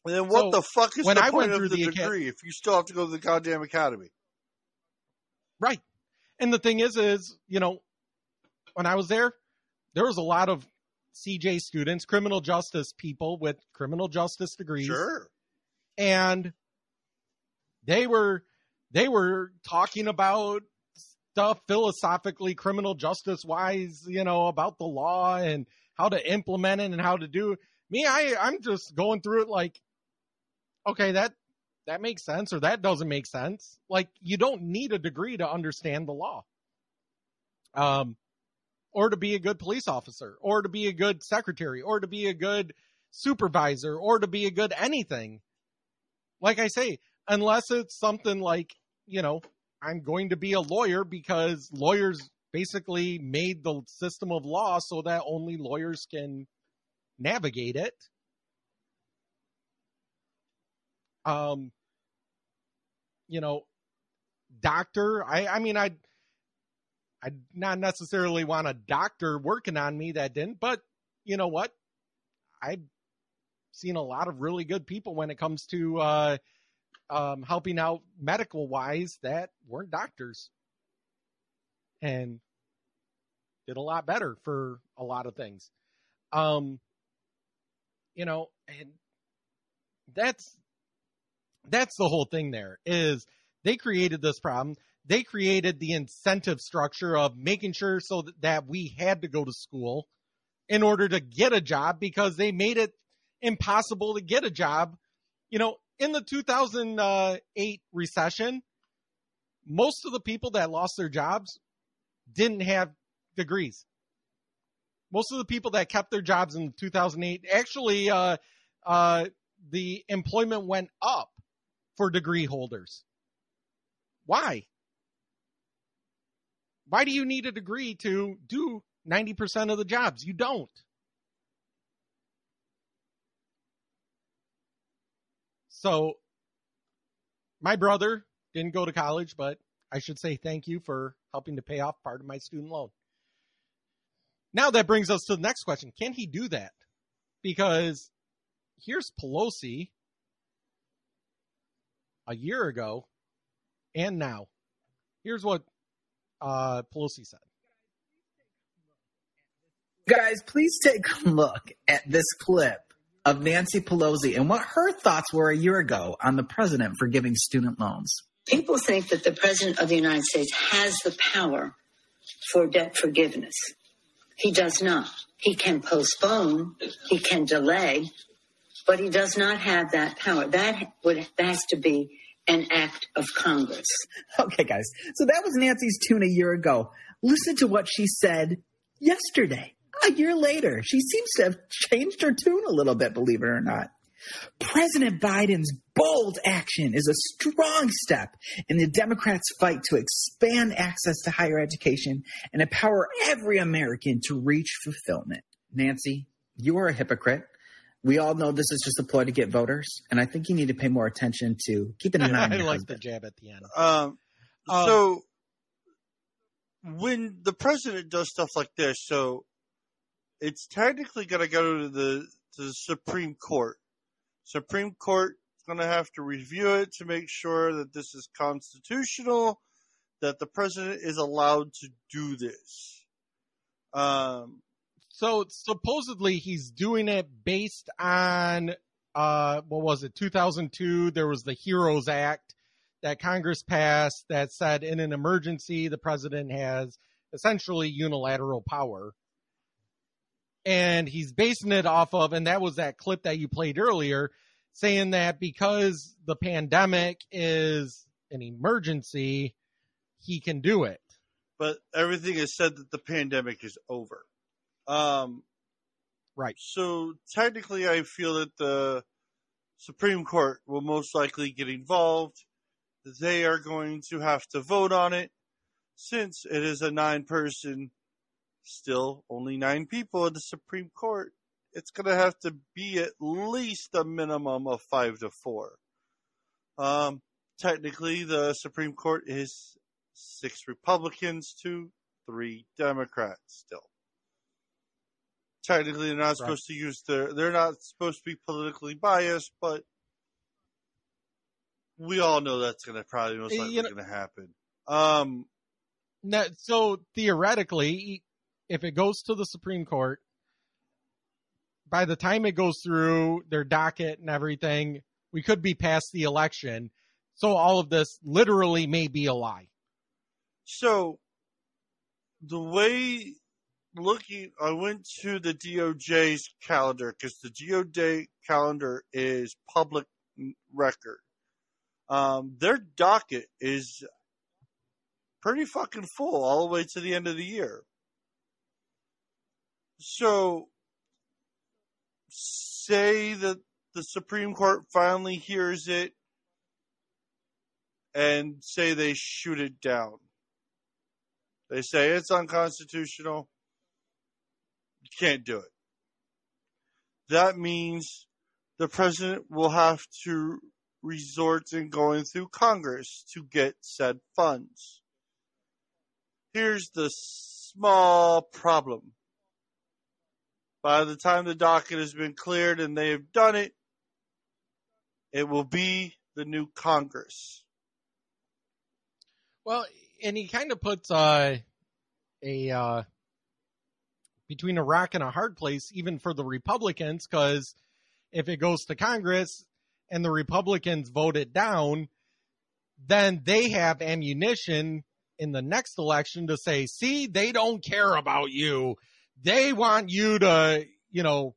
And then what So, the fuck is when the I point of the, the degree if you still have to go to the goddamn academy? Right. And the thing is, is, you know, when I was there, there was a lot of CJ students, criminal justice people with criminal justice degrees. Sure. And they were, they were talking about stuff philosophically, criminal justice wise, you know, about the law and how to implement it and how to do me. I, I'm just going through it like, okay, that, that makes sense or that doesn't make sense. Like you don't need a degree to understand the law. Um, or to be a good police officer or to be a good secretary or to be a good supervisor or to be a good anything. Like I say, unless it's something like, you know, I'm going to be a lawyer because lawyers basically made the system of law so that only lawyers can navigate it. Um, you know, doctor, I, I mean, I, I not necessarily want a doctor working on me that didn't, but you know what? I've seen a lot of really good people when it comes to uh, um, helping out medical wise that weren't doctors and did a lot better for a lot of things. Um, you know, and that's that's the whole thing there is they created this problem they created the incentive structure of making sure so that, that we had to go to school in order to get a job because they made it impossible to get a job you know in the 2008 recession most of the people that lost their jobs didn't have degrees most of the people that kept their jobs in 2008 actually uh, uh, the employment went up for degree holders. Why? Why do you need a degree to do 90% of the jobs? You don't. So, my brother didn't go to college, but I should say thank you for helping to pay off part of my student loan. Now that brings us to the next question. Can he do that? Because here's Pelosi a year ago and now. Here's what uh, Pelosi said. Guys, please take a look at this clip of Nancy Pelosi and what her thoughts were a year ago on the president for giving student loans. People think that the President of the United States has the power for debt forgiveness. He does not. He can postpone, he can delay, but he does not have that power. That would that has to be an act of Congress. Okay, guys. So that was Nancy's tune a year ago. Listen to what she said yesterday. A year later, she seems to have changed her tune a little bit, believe it or not. President Biden's bold action is a strong step in the Democrats' fight to expand access to higher education and empower every American to reach fulfillment. Nancy, you are a hypocrite. We all know this is just a ploy to get voters, and I think you need to pay more attention to keeping an eye on I like husband. the jab at the end. Um, Um, so when the president does stuff like this, so it's technically going to go to the to the Supreme Court. Supreme Court is going to have to review it to make sure that this is constitutional, that the president is allowed to do this. Um, so supposedly he's doing it based on uh what was it 2002 there was the heroes act that congress passed that said in an emergency the president has essentially unilateral power and he's basing it off of and that was that clip that you played earlier saying that because the pandemic is an emergency he can do it but everything is said that the pandemic is over. Um, right. So technically, I feel that the Supreme Court will most likely get involved. They are going to have to vote on it since it is a nine person, still only nine people in the Supreme Court. It's going to have to be at least a minimum of five to four. Um, technically, the Supreme Court is six Republicans to three Democrats still. Technically, they're not supposed to use their, they're not supposed to be politically biased, but we all know that's going to probably most likely going to happen. Um, No, so theoretically, if it goes to the Supreme Court, by the time it goes through their docket and everything, we could be past the election. So all of this literally may be a lie. So, the way looking, I went to the DOJ's calendar because the DOJ calendar is public record. Um, their docket is pretty fucking full all the way to the end of the year. So, say that the Supreme Court finally hears it and say they shoot it down. They say it's unconstitutional. You can't do it. That means the president will have to resort in going through Congress to get said funds. Here's the small problem. By the time the docket has been cleared and they have done it, it will be the new Congress. Well, and he kind of puts uh, a uh, between a rock and a hard place, even for the Republicans, because if it goes to Congress and the Republicans vote it down, then they have ammunition in the next election to say, see, they don't care about you. They want you to, you know,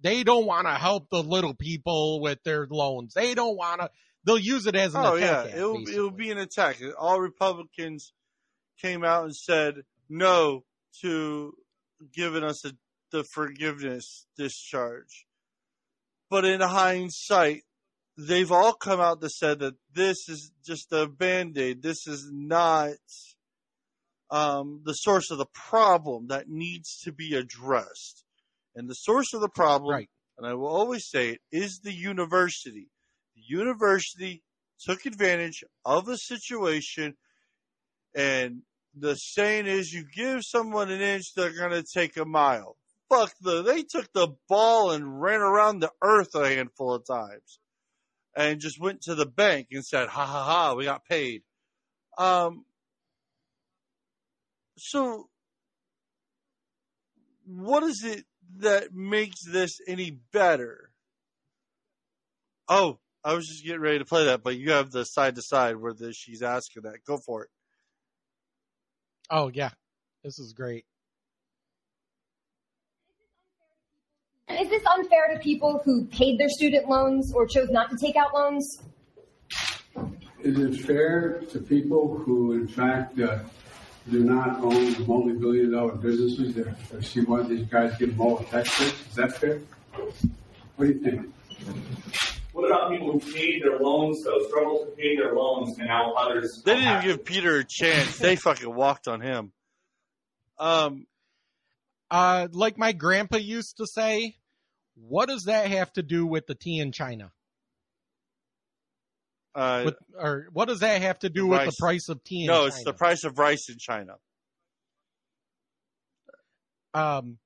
they don't want to help the little people with their loans. They don't want to. They'll use it as an oh attack. yeah, it'll basically. it'll be an attack. All Republicans came out and said no to giving us a, the forgiveness discharge. But in hindsight, they've all come out to said that this is just a band aid. This is not um, the source of the problem that needs to be addressed. And the source of the problem, and I will always say it, is the university. The university took advantage of a situation, and the saying is, you give someone an inch, they're going to take a mile. Fuck the, they took the ball and ran around the earth a handful of times, and just went to the bank and said, "Ha ha ha, we got paid." Um, So, what is it that makes this any better? Oh, I was just getting ready to play that, but you have the side to side where the, she's asking that. Go for it. Oh yeah, this is great. Is this unfair to people who paid their student loans or chose not to take out loans? Is it fair to people who, in fact, uh, do not own multi-billion dollar businesses that that see one of these guys get more tax breaks? Is that fair? What do you think? What about people who paid their loans, though, struggled to pay their loans, and now others? They didn't even give Peter a chance. They fucking walked on him. Um, Uh, like my grandpa used to say, what does that have to do with the tea in China? Uh, With, or what does that have to do with the price of tea no, it's the price of rice in China. Um,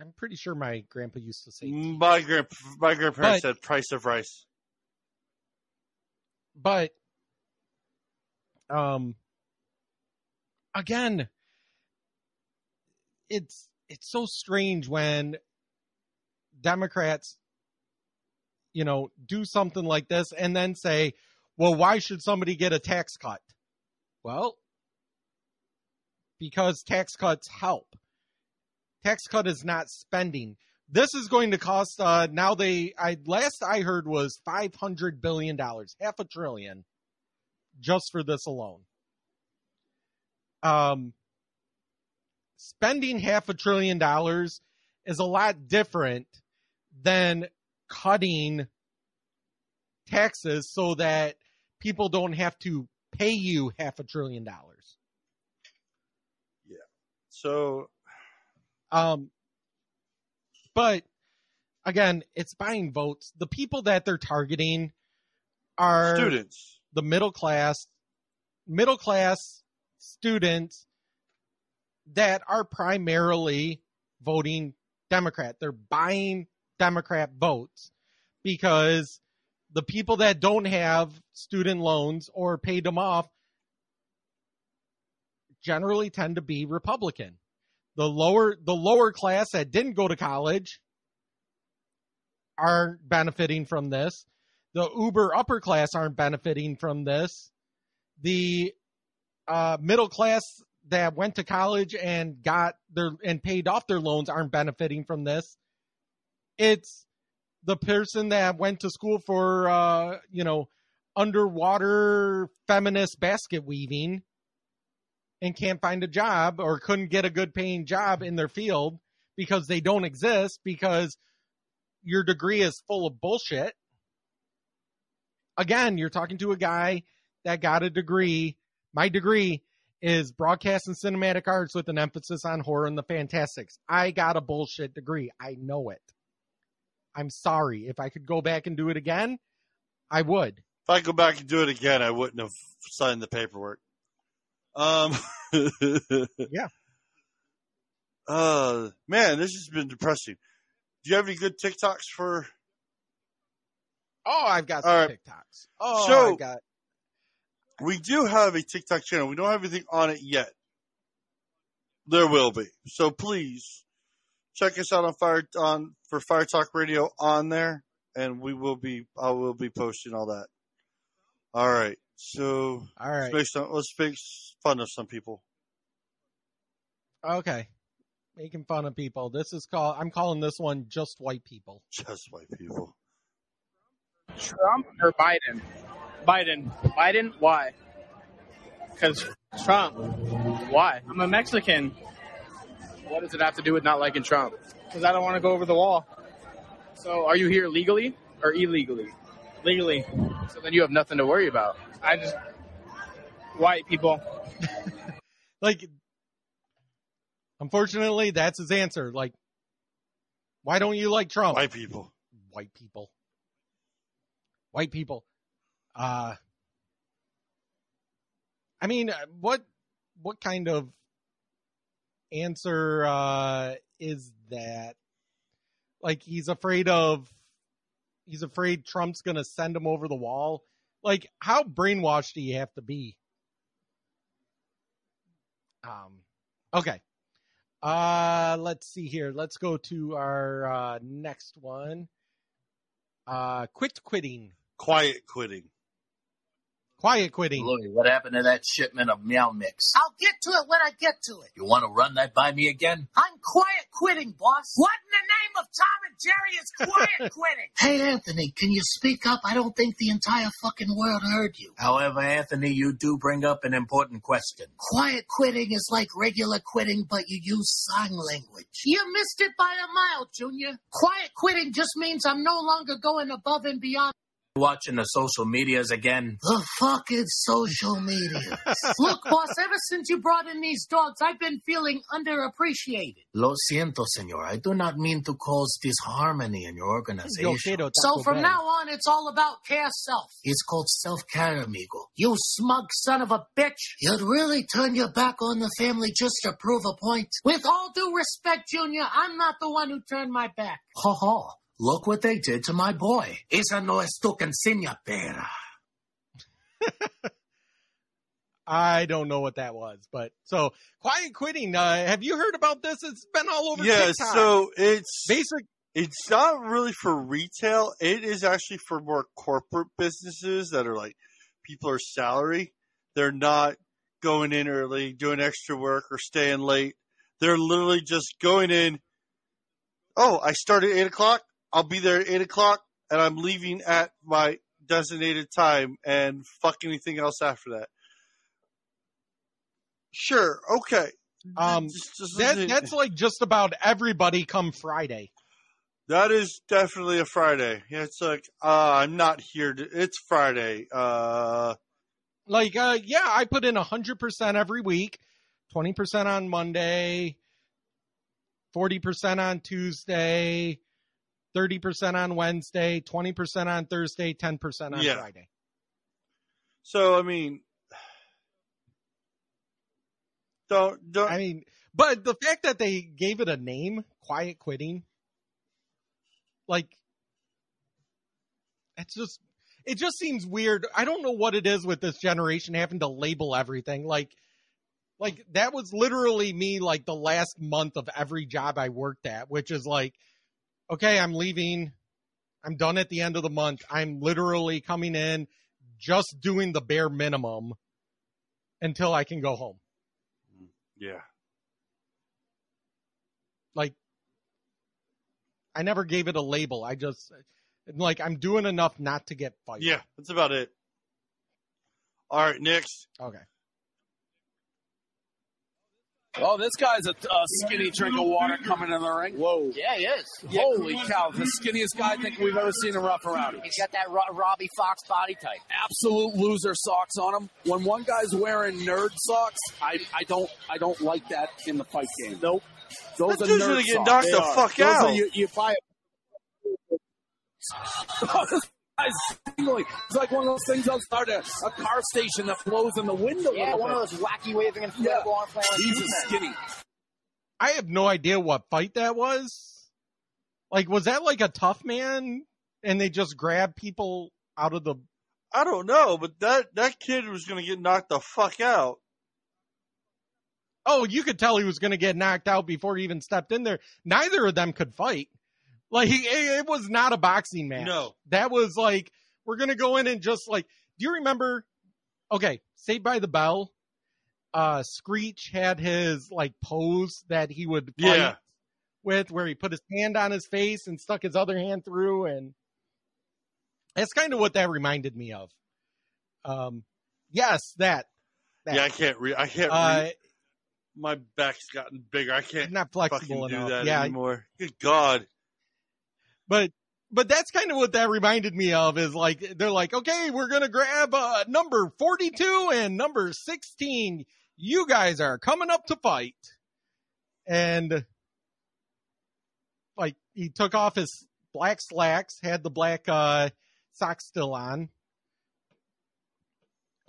I'm pretty sure my grandpa used to say. My grand my grandparents But- said price of rice. but um again it's it's so strange when democrats you know do something like this and then say well why should somebody get a tax cut? Well because tax cuts help. Tax cut is not spending. This is going to cost uh now they i last i heard was 500 billion dollars half a trillion just for this alone. Um spending half a trillion dollars is a lot different than cutting taxes so that people don't have to pay you half a trillion dollars Yeah. So Um, but again, it's buying votes. The people that they're targeting are Students. the middle class, middle class students that are primarily voting Democrat. They're buying Democrat votes because the people that don't have student loans or paid them off generally tend to be Republican. The lower the lower class that didn't go to college aren't benefiting from this. The uber upper class aren't benefiting from this. The uh, middle class that went to college and got their and paid off their loans aren't benefiting from this. It's the person that went to school for uh, you know underwater feminist basket weaving and can't find a job or couldn't get a good paying job in their field because they don't exist because your degree is full of bullshit. Again, you're talking to a guy that got a degree. My degree is broadcast and cinematic arts with an emphasis on horror and the fantastics. I got a bullshit degree. I know it. I'm sorry. If I could go back and do it again, I would. If I go back and do it again, I wouldn't have signed the paperwork. Um, yeah. Uh, man, this has been depressing. Do you have any good TikToks for? Oh, I've got some right. TikToks. Oh, So- I got We do have a TikTok channel. We don't have anything on it yet. There will be. So please check us out on Fire on for Fire Talk Radio on there, and we will be. I will be posting all that. All right. So all right. let's make some. Let's make fun of some people. Okay. Making fun of people. This is called I'm calling this one just white people. Just white people. Trump or Biden? Biden. Biden? Why? Because Trump. Why? I'm a Mexican. What does it have to do with not liking Trump? Because I don't want to go over the wall. So are you here legally or illegally? Legally. So then you have nothing to worry about. I just. White people. Like unfortunately that's his answer. Like why don't you like Trump? White people. White people. White people. Uh I mean, uh, what what kind of answer uh is that? Like he's afraid of he's afraid Trump's going to send him over the wall. Like how brainwashed do you have to be? Um Okay. Uh let's see here. Let's go to our uh next one. Uh quit quitting. Quiet quitting. Quiet quitting. Louis, what happened to that shipment of meow mix? I'll get to it when I get to it. You want to run that by me again? I'm quiet quitting, boss. What in the name of Tom and Jerry is quiet quitting? Hey, Anthony, can you speak up? I don't think the entire fucking world heard you. However, Anthony, you do bring up an important question. Quiet quitting is like regular quitting, but you use sign language. You missed it by a mile, Junior. Quiet quitting just means I'm no longer going above and beyond. Watching the social medias again. The fucking social media. Look, boss, ever since you brought in these dogs, I've been feeling underappreciated. Lo siento, senor. I do not mean to cause disharmony in your organization. Yo So from now on, it's all about care self. It's called self-care, amigo. You smug son of a bitch. You'd really turn your back on the family just to prove a point. With all due respect, Junior, I'm not the one who turned my back. Ha ha. Look what they did to my boy. Esa no es tu pera. I don't know what that was, but so quiet quitting. Uh, have you heard about this? It's been all over. Yeah, TikTok. so it's basic. It's not really for retail. It is actually for more corporate businesses that are like people are salary. They're not going in early, doing extra work, or staying late. They're literally just going in. Oh, I start at eight o'clock. I'll be there at eight o'clock, and I'm leaving at my designated time, and fuck anything else after that. Sure, okay. Um, Just- just- that, that's like just about everybody come Friday. That is definitely a Friday. Yeah, it's like uh, I'm not here. To, it's Friday. Uh, Like, uh, yeah, I put in hundred percent every week, twenty percent on Monday, forty percent on Tuesday, thirty percent on Wednesday, twenty percent on Thursday, ten percent on Yeah. Friday. so I mean, don't don't. I mean, but the fact that they gave it a name, quiet quitting, like, it's just, it just seems weird. I don't know what it is with this generation having to label everything. Like, like that was literally me, like the last month of every job I worked at, which is like, okay, I'm leaving. I'm done at the end of the month. I'm literally coming in, just doing the bare minimum until I can go home. Yeah. like I never gave it a label. I just like I'm doing enough not to get fired. Yeah, that's about it. All right, next. Okay. Oh, this guy's a, a skinny drink of water coming in the ring. Whoa. Yeah, he is. Holy cow. The skinniest guy I think we've ever seen in Rough N' Rowdy. He's got that Ro- Robbie Fox body type. Absolute loser socks on him. When one guy's wearing nerd socks, I, I don't I don't like that in the fight game. Nope. Those That are dude's nerd gonna get socks. knocked the fuck Those are out. you, you buy a this guy's. It's like one of those things outside a, a car station that blows in the window. Yeah, one of those wacky waving inflatable Yeah. arm flailing He's a skinny. I have no idea what fight that was. Like, was that like a tough man and they just grab people out of the I don't know, but that that kid was gonna get knocked the fuck out. Oh, you could tell he was going to get knocked out before he even stepped in there. Neither of them could fight. Like it, it was not a boxing match. No. that was like we're going to go in and just like. Do you remember? Okay, Saved by the Bell. Uh, Screech had his like pose that he would Yeah. with, where he put his hand on his face and stuck his other hand through, and that's kind of what that reminded me of. Um, yes, that. that. Yeah, I can't. Re- I can't. Uh, my back's gotten bigger. I can't. not flexible enough. do that Yeah, anymore. Good God. But but that's kind of what that reminded me of is like they're like okay we're gonna grab uh number 42 and number 16 you guys are coming up to fight. And like he took off his black slacks had the black uh socks still on.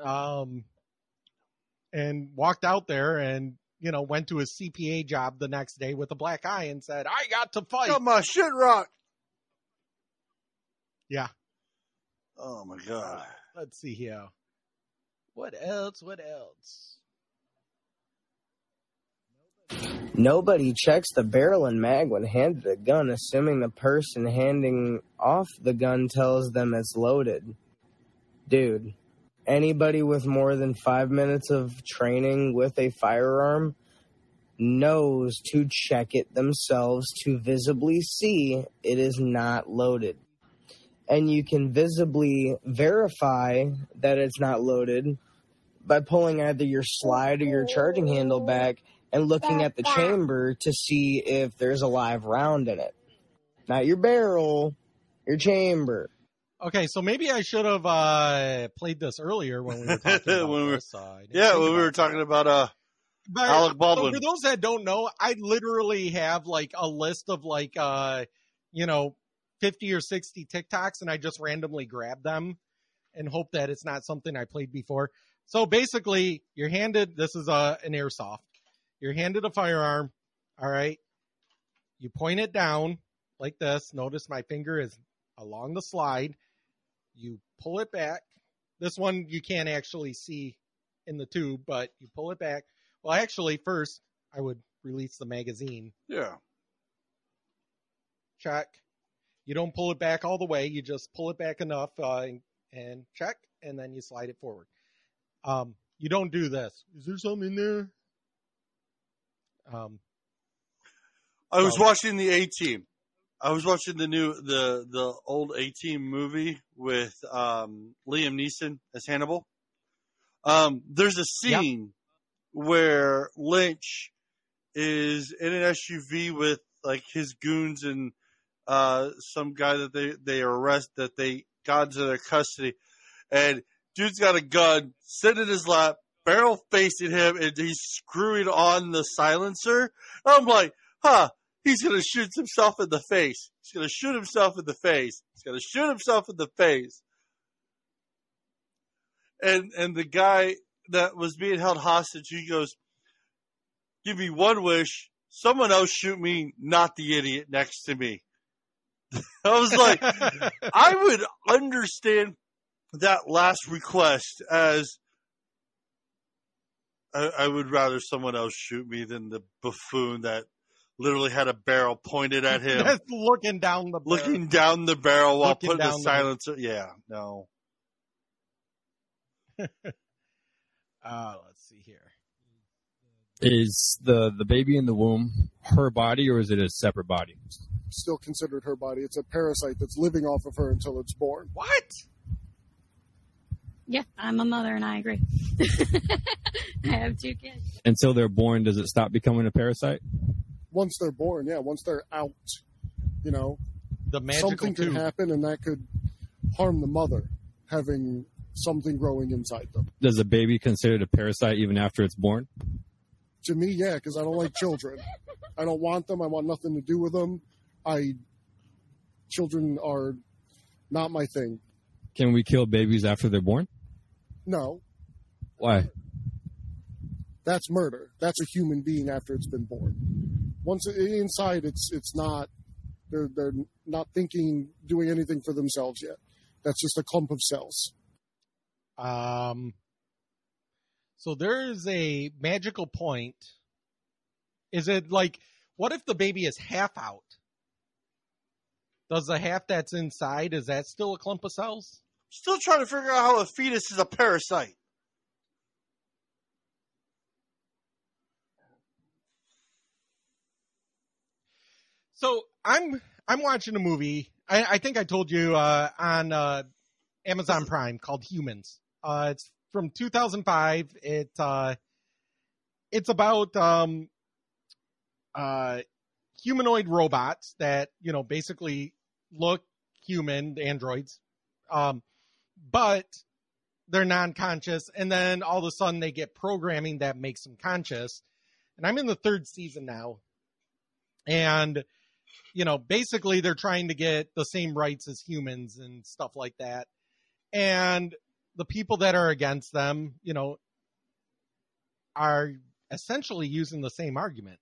Um and walked out there and you know went to his cpa job the next day with a black eye and said i got to fight. Got my shit rocked. Yeah Oh my God. let's see here. What else? What else? Nobody checks the barrel and mag when handed a gun, assuming the person handing off the gun tells them it's loaded. Dude, anybody with more than five minutes of training with a firearm knows to check it themselves to visibly see it is not loaded. And you can visibly verify that it's not loaded by pulling either your slide or your charging handle back and looking at the chamber to see if there's a live round in it. Not your barrel, your chamber. Okay, so maybe I should have uh, played this earlier when we were talking about When we were- this. Uh, Yeah, when we were talking about uh, But- Alec Baldwin. So for those that don't know, I literally have like a list of like uh you know 50 or 60 TikToks and I just randomly grab them and hope that it's not something I played before. So basically, you're handed this is a an airsoft. You're handed a firearm, all right? You point it down like this. Notice my finger is along the slide. You pull it back. This one you can't actually see in the tube, but you pull it back. Well, actually, first I would release the magazine. Yeah. Check. You don't pull it back all the way. You just pull it back enough uh, and, and check, and then you slide it forward. Um, you don't do this. Is there something in there? Um, I was watching the A Team. I was watching the new the the old A Team movie with um, Liam Neeson as Hannibal. Um, there's a scene where Lynch is in an SUV with like his goons and uh, some guy that they they arrest that they got into their custody, and dude's got a gun sitting in his lap, barrel facing him, and he's screwing on the silencer. I'm like, huh, he's gonna shoot himself in the face. He's gonna shoot himself in the face. He's gonna shoot himself in the face. And and the guy that was being held hostage, he goes, Give me one wish, someone else shoot me, not the idiot next to me. I was like, I would understand that last request as I, I would rather someone else shoot me than the buffoon that literally had a barrel pointed at him, That's looking down the looking down the barrel while Looking putting the down the- silencer. Yeah, no. uh, let's see here. Is the the baby in the womb her body or is it a separate body? Still considered her body. It's a parasite that's living off of her until it's born. What? Yeah, I'm a mother and I agree. I have two kids. Until they're born, does it stop becoming a parasite? Once they're born, yeah, once they're out, you know, The magical something could happen and that could harm the mother having something growing inside them. Does a baby considered a parasite even after it's born? To me, yeah, because I don't like children. I don't want them. I want nothing to do with them. I children are not my thing. Can we kill babies after they're born? No, Why? that's murder. That's a human being after it's been born. Once inside, it's it's not. They're they're not thinking, doing anything for themselves yet. That's just a clump of cells. Um, so there is a magical point. Is it like, what if the baby is half out? Does the half that's inside, is that still a clump of cells? Still trying to figure out how a fetus is a parasite. So I'm I'm watching a movie. I, I think I told you uh, on uh, Amazon Prime called Humans. Uh, it's from 2005. It uh, it's about um, uh, humanoid robots that you know basically look human the androids, um, but they're non-conscious, and then all of a sudden they get programming that makes them conscious. And I'm in the third season now, and you know, basically they're trying to get the same rights as humans and stuff like that. And the people that are against them, you know, are essentially using the same argument,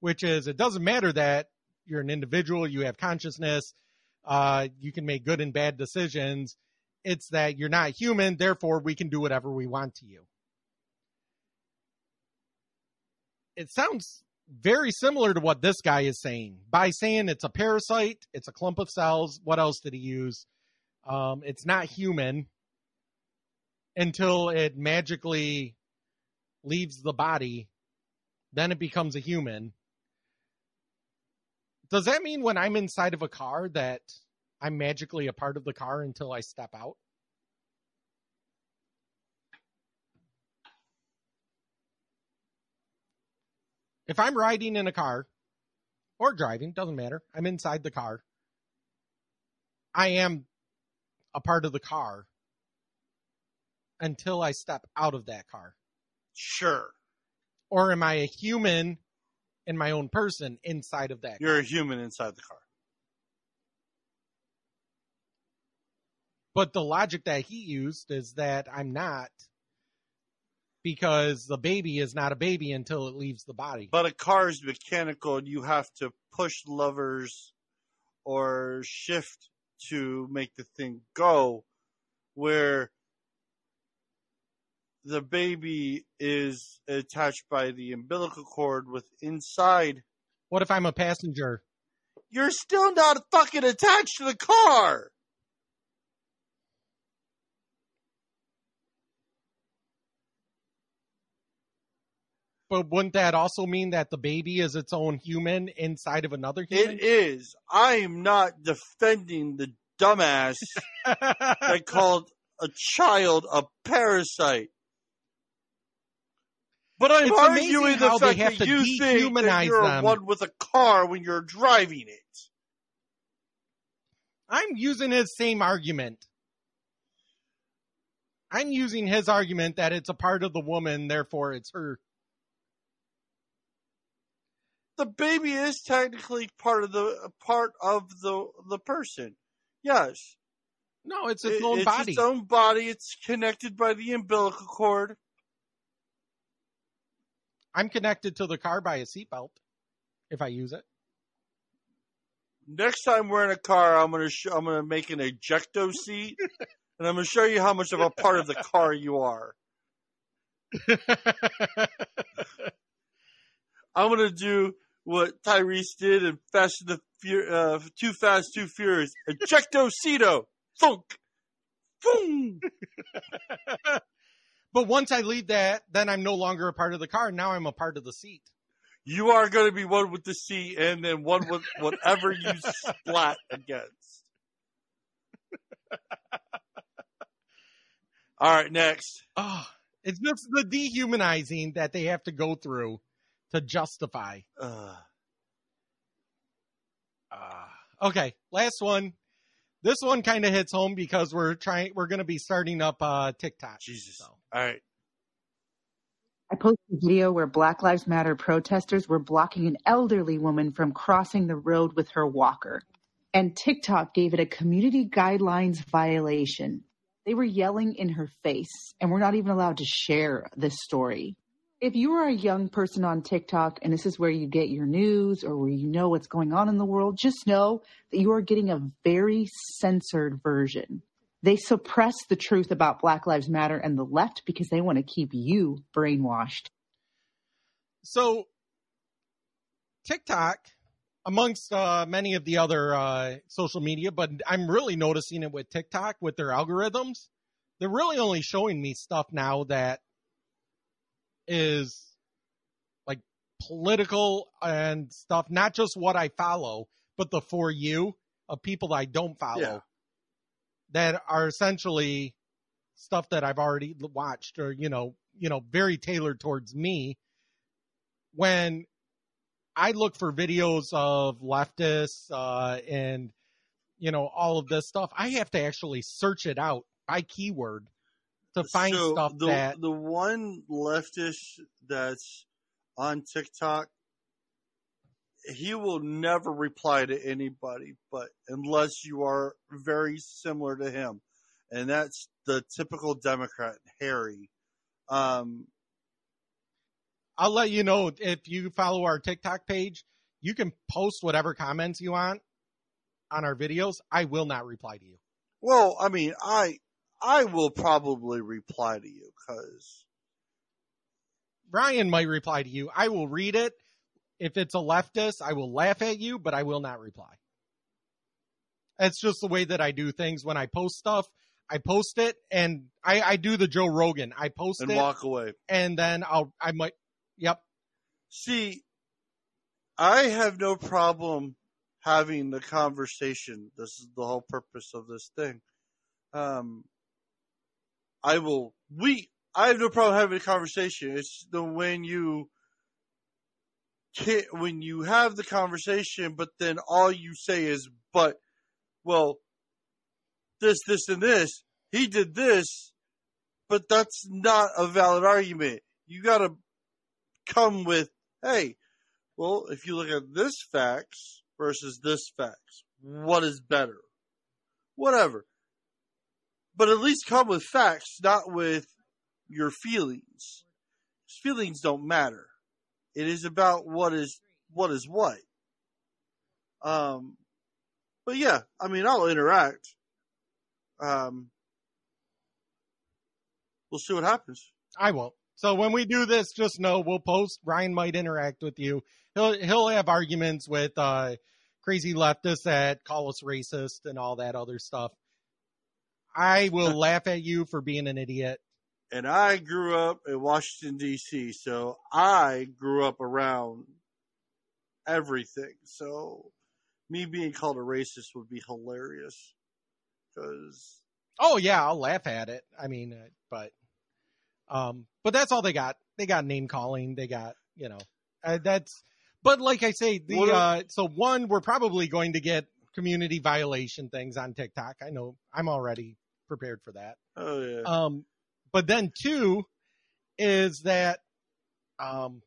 which is it doesn't matter that you're an individual, you have consciousness, uh, you can make good and bad decisions. It's that you're not human, therefore we can do whatever we want to you. It sounds very similar to what this guy is saying by saying it's a parasite, it's a clump of cells. What else did he use? Um, it's not human until it magically leaves the body, then it becomes a human. Does that mean when I'm inside of a car that I'm magically a part of the car until I step out? If I'm riding in a car or driving, doesn't matter. I'm inside the car. I am a part of the car until I step out of that car. Sure. Or am I a human in my own person inside of that? You're a human inside the car. But the logic that he used is that I'm not because the baby is not a baby until it leaves the body. But a car is mechanical and you have to push levers or shift to make the thing go where the baby is attached by the umbilical cord with inside What if I'm a passenger? you're still not fucking attached to the car But wouldn't that also mean that the baby is its own human inside of another human? It is. I am not defending the dumbass that called a child a parasite. But I'm It's arguing the fact have that to you think that you're them. one with a car when you're driving it. I'm using his same argument. I'm using his argument that it's a part of the woman, therefore it's her. The baby is technically part of the part of the the person. Yes. No, it's its It- own it's body. its own body. It's connected by the umbilical cord. I'm connected to the car by a seatbelt if I use it. Next time we're in a car, I'm gonna sh- I'm gonna make an ejecto seat, and I'm gonna show you how much of a part of the car you are. I'm gonna do what Tyrese did in Fast and the Fur- uh, Too Fast, Too Furious. Ejecto seato, thunk, boom. But once I leave that, then I'm no longer a part of the car. Now I'm a part of the seat. You are gonna be one with the seat, and then one with whatever you splat against. All right, next. Oh, it's just the dehumanizing that they have to go through to justify. Uh, Okay, last one. This one kind of hits home because we're trying. We're going to be starting up uh, TikTok. Jesus. All right. I posted a video where Black Lives Matter protesters were blocking an elderly woman from crossing the road with her walker. And TikTok gave it a community guidelines violation. They were yelling in her face, and we're not even allowed to share this story. If you are a young person on TikTok and this is where you get your news or where you know what's going on in the world, just know that you are getting a very censored version. They suppress the truth about Black Lives Matter and the left because they want to keep you brainwashed. So, TikTok, amongst uh, many of the other uh, social media, but I'm really noticing it with TikTok with their algorithms. They're really only showing me stuff now that is like political and stuff, not just what I follow, but the for you of people that I don't follow Yeah. That are essentially stuff that I've already watched or you know, you know, very tailored towards me. When I look for videos of leftists uh, and you know all of this stuff, I have to actually search it out by keyword to find So stuff the, that the one leftist that's on TikTok, he will never reply to anybody, but unless you are very similar to him, and that's the typical Democrat, Harry. Um, I'll let you know if you follow our TikTok page, you can post whatever comments you want on our videos. I will not reply to you. well, I mean, I I will probably reply to you because Brian might reply to you. I will read it. If it's a leftist, I will laugh at you, but I will not reply. That's just the way that I do things when I post stuff. I post it and I, I do the Joe Rogan. I post And it and walk away. and then I'll I might yep. See, I have no problem having the conversation. This is the whole purpose of this thing. Um, I will. We. I have no problem having a conversation. It's the when you when you have the conversation, but then all you say is, "But, well, this, this, and this. He did this, but that's not a valid argument. You got to come with, hey, well, if you look at this facts versus this facts, what is better? Whatever. But at least come with facts, not with your feelings. Feelings don't matter. It is about what is what is what. Um, but yeah, I mean, I'll interact. Um, we'll see what happens. I won't. So when we do this, just know we'll post. Ryan might interact with you. He'll he'll have arguments with uh, crazy leftists that call us racist and all that other stuff. I will laugh at you for being an idiot. And I grew up in Washington D.C., so I grew up around everything. So me being called a racist would be hilarious because Oh yeah, I'll laugh at it. I mean, uh, but um, but that's all they got. They got name calling. They got you know uh, that's. But like I say, the uh, so one we're probably going to get community violation things on TikTok. I know I'm already prepared for that. oh yeah, Um, but then two is that um,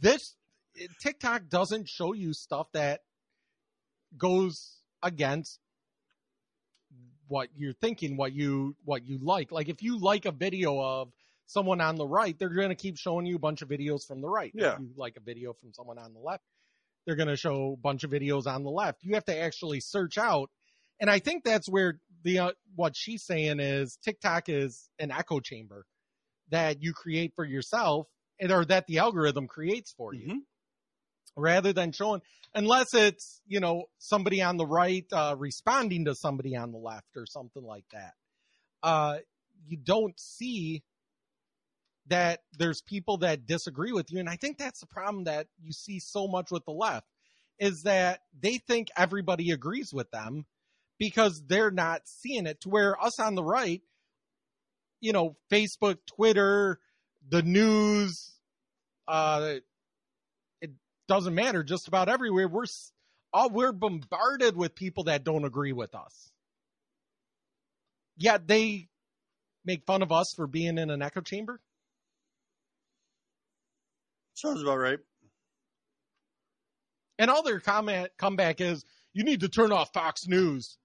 this TikTok doesn't show you stuff that goes against what you're thinking, what you what you like. Like if you like a video of someone on the right, they're going to keep showing you a bunch of videos from the right. Yeah. If you like a video from someone on the left, they're going to show a bunch of videos on the left. You have to actually search out. And I think that's where the uh, what she's saying is TikTok is an echo chamber that you create for yourself and or that the algorithm creates for you. Rather than showing unless it's you know somebody on the right uh, responding to somebody on the left or something like that. Uh, you don't see that there's people that disagree with you. And i think that's the problem that you see so much with the left is that they think everybody agrees with them because they're not seeing it to where us on the right you know facebook twitter the news uh it doesn't matter. Just about everywhere we're all we're bombarded with people that don't agree with us. Yet they make fun of us for being in an echo chamber? Sounds about right. and all their comment comeback is you need to turn off fox news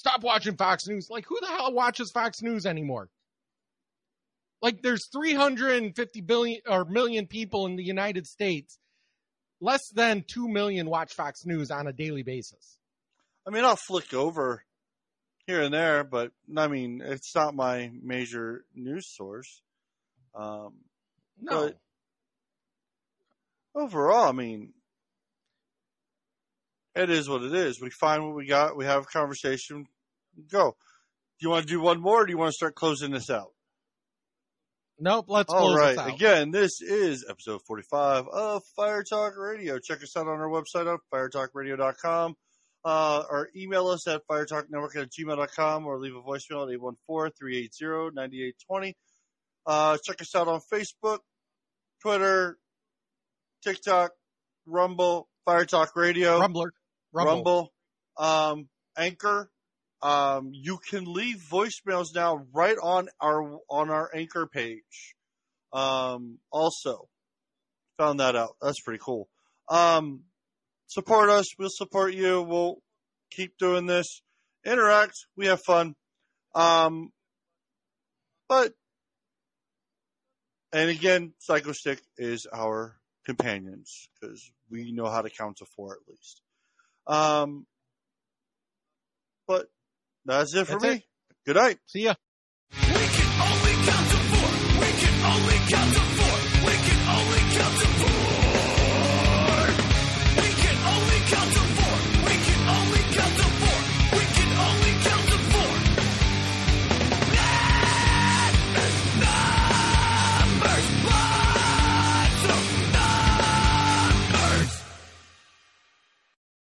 stop watching fox news. Like who the hell watches fox news anymore? Like there's 350 billion or million people in the united states. Less than 2 million watch fox news on a daily basis. I mean, I'll flick over here and there, but I mean, it's not my major news source. Um, no. But overall, I mean, it is what it is. We find what we got. We have a conversation. Go. Do you want to do one more, or do you want to start closing this out? Nope, let's All close right. this out. Again, this is episode 45 of Fire Talk Radio. Check us out on our website at firetalkradio.com. Uh, or email us at firetalknetwork at gmail.com or leave a voicemail at 814-380-9820. Uh, check us out on Facebook, Twitter, TikTok, Rumble, Fire Talk Radio. Rumbler. Rumble. Rumble, um, Anchor. Um, you can leave voicemails now right on our on our Anchor page. Um, also, found that out. That's pretty cool. Um, support us. We'll support you. We'll keep doing this. Interact. We have fun. Um, but and again, Psychostick is our companions because we know how to count to four at least. Um, but that's it for me. Good night. See ya.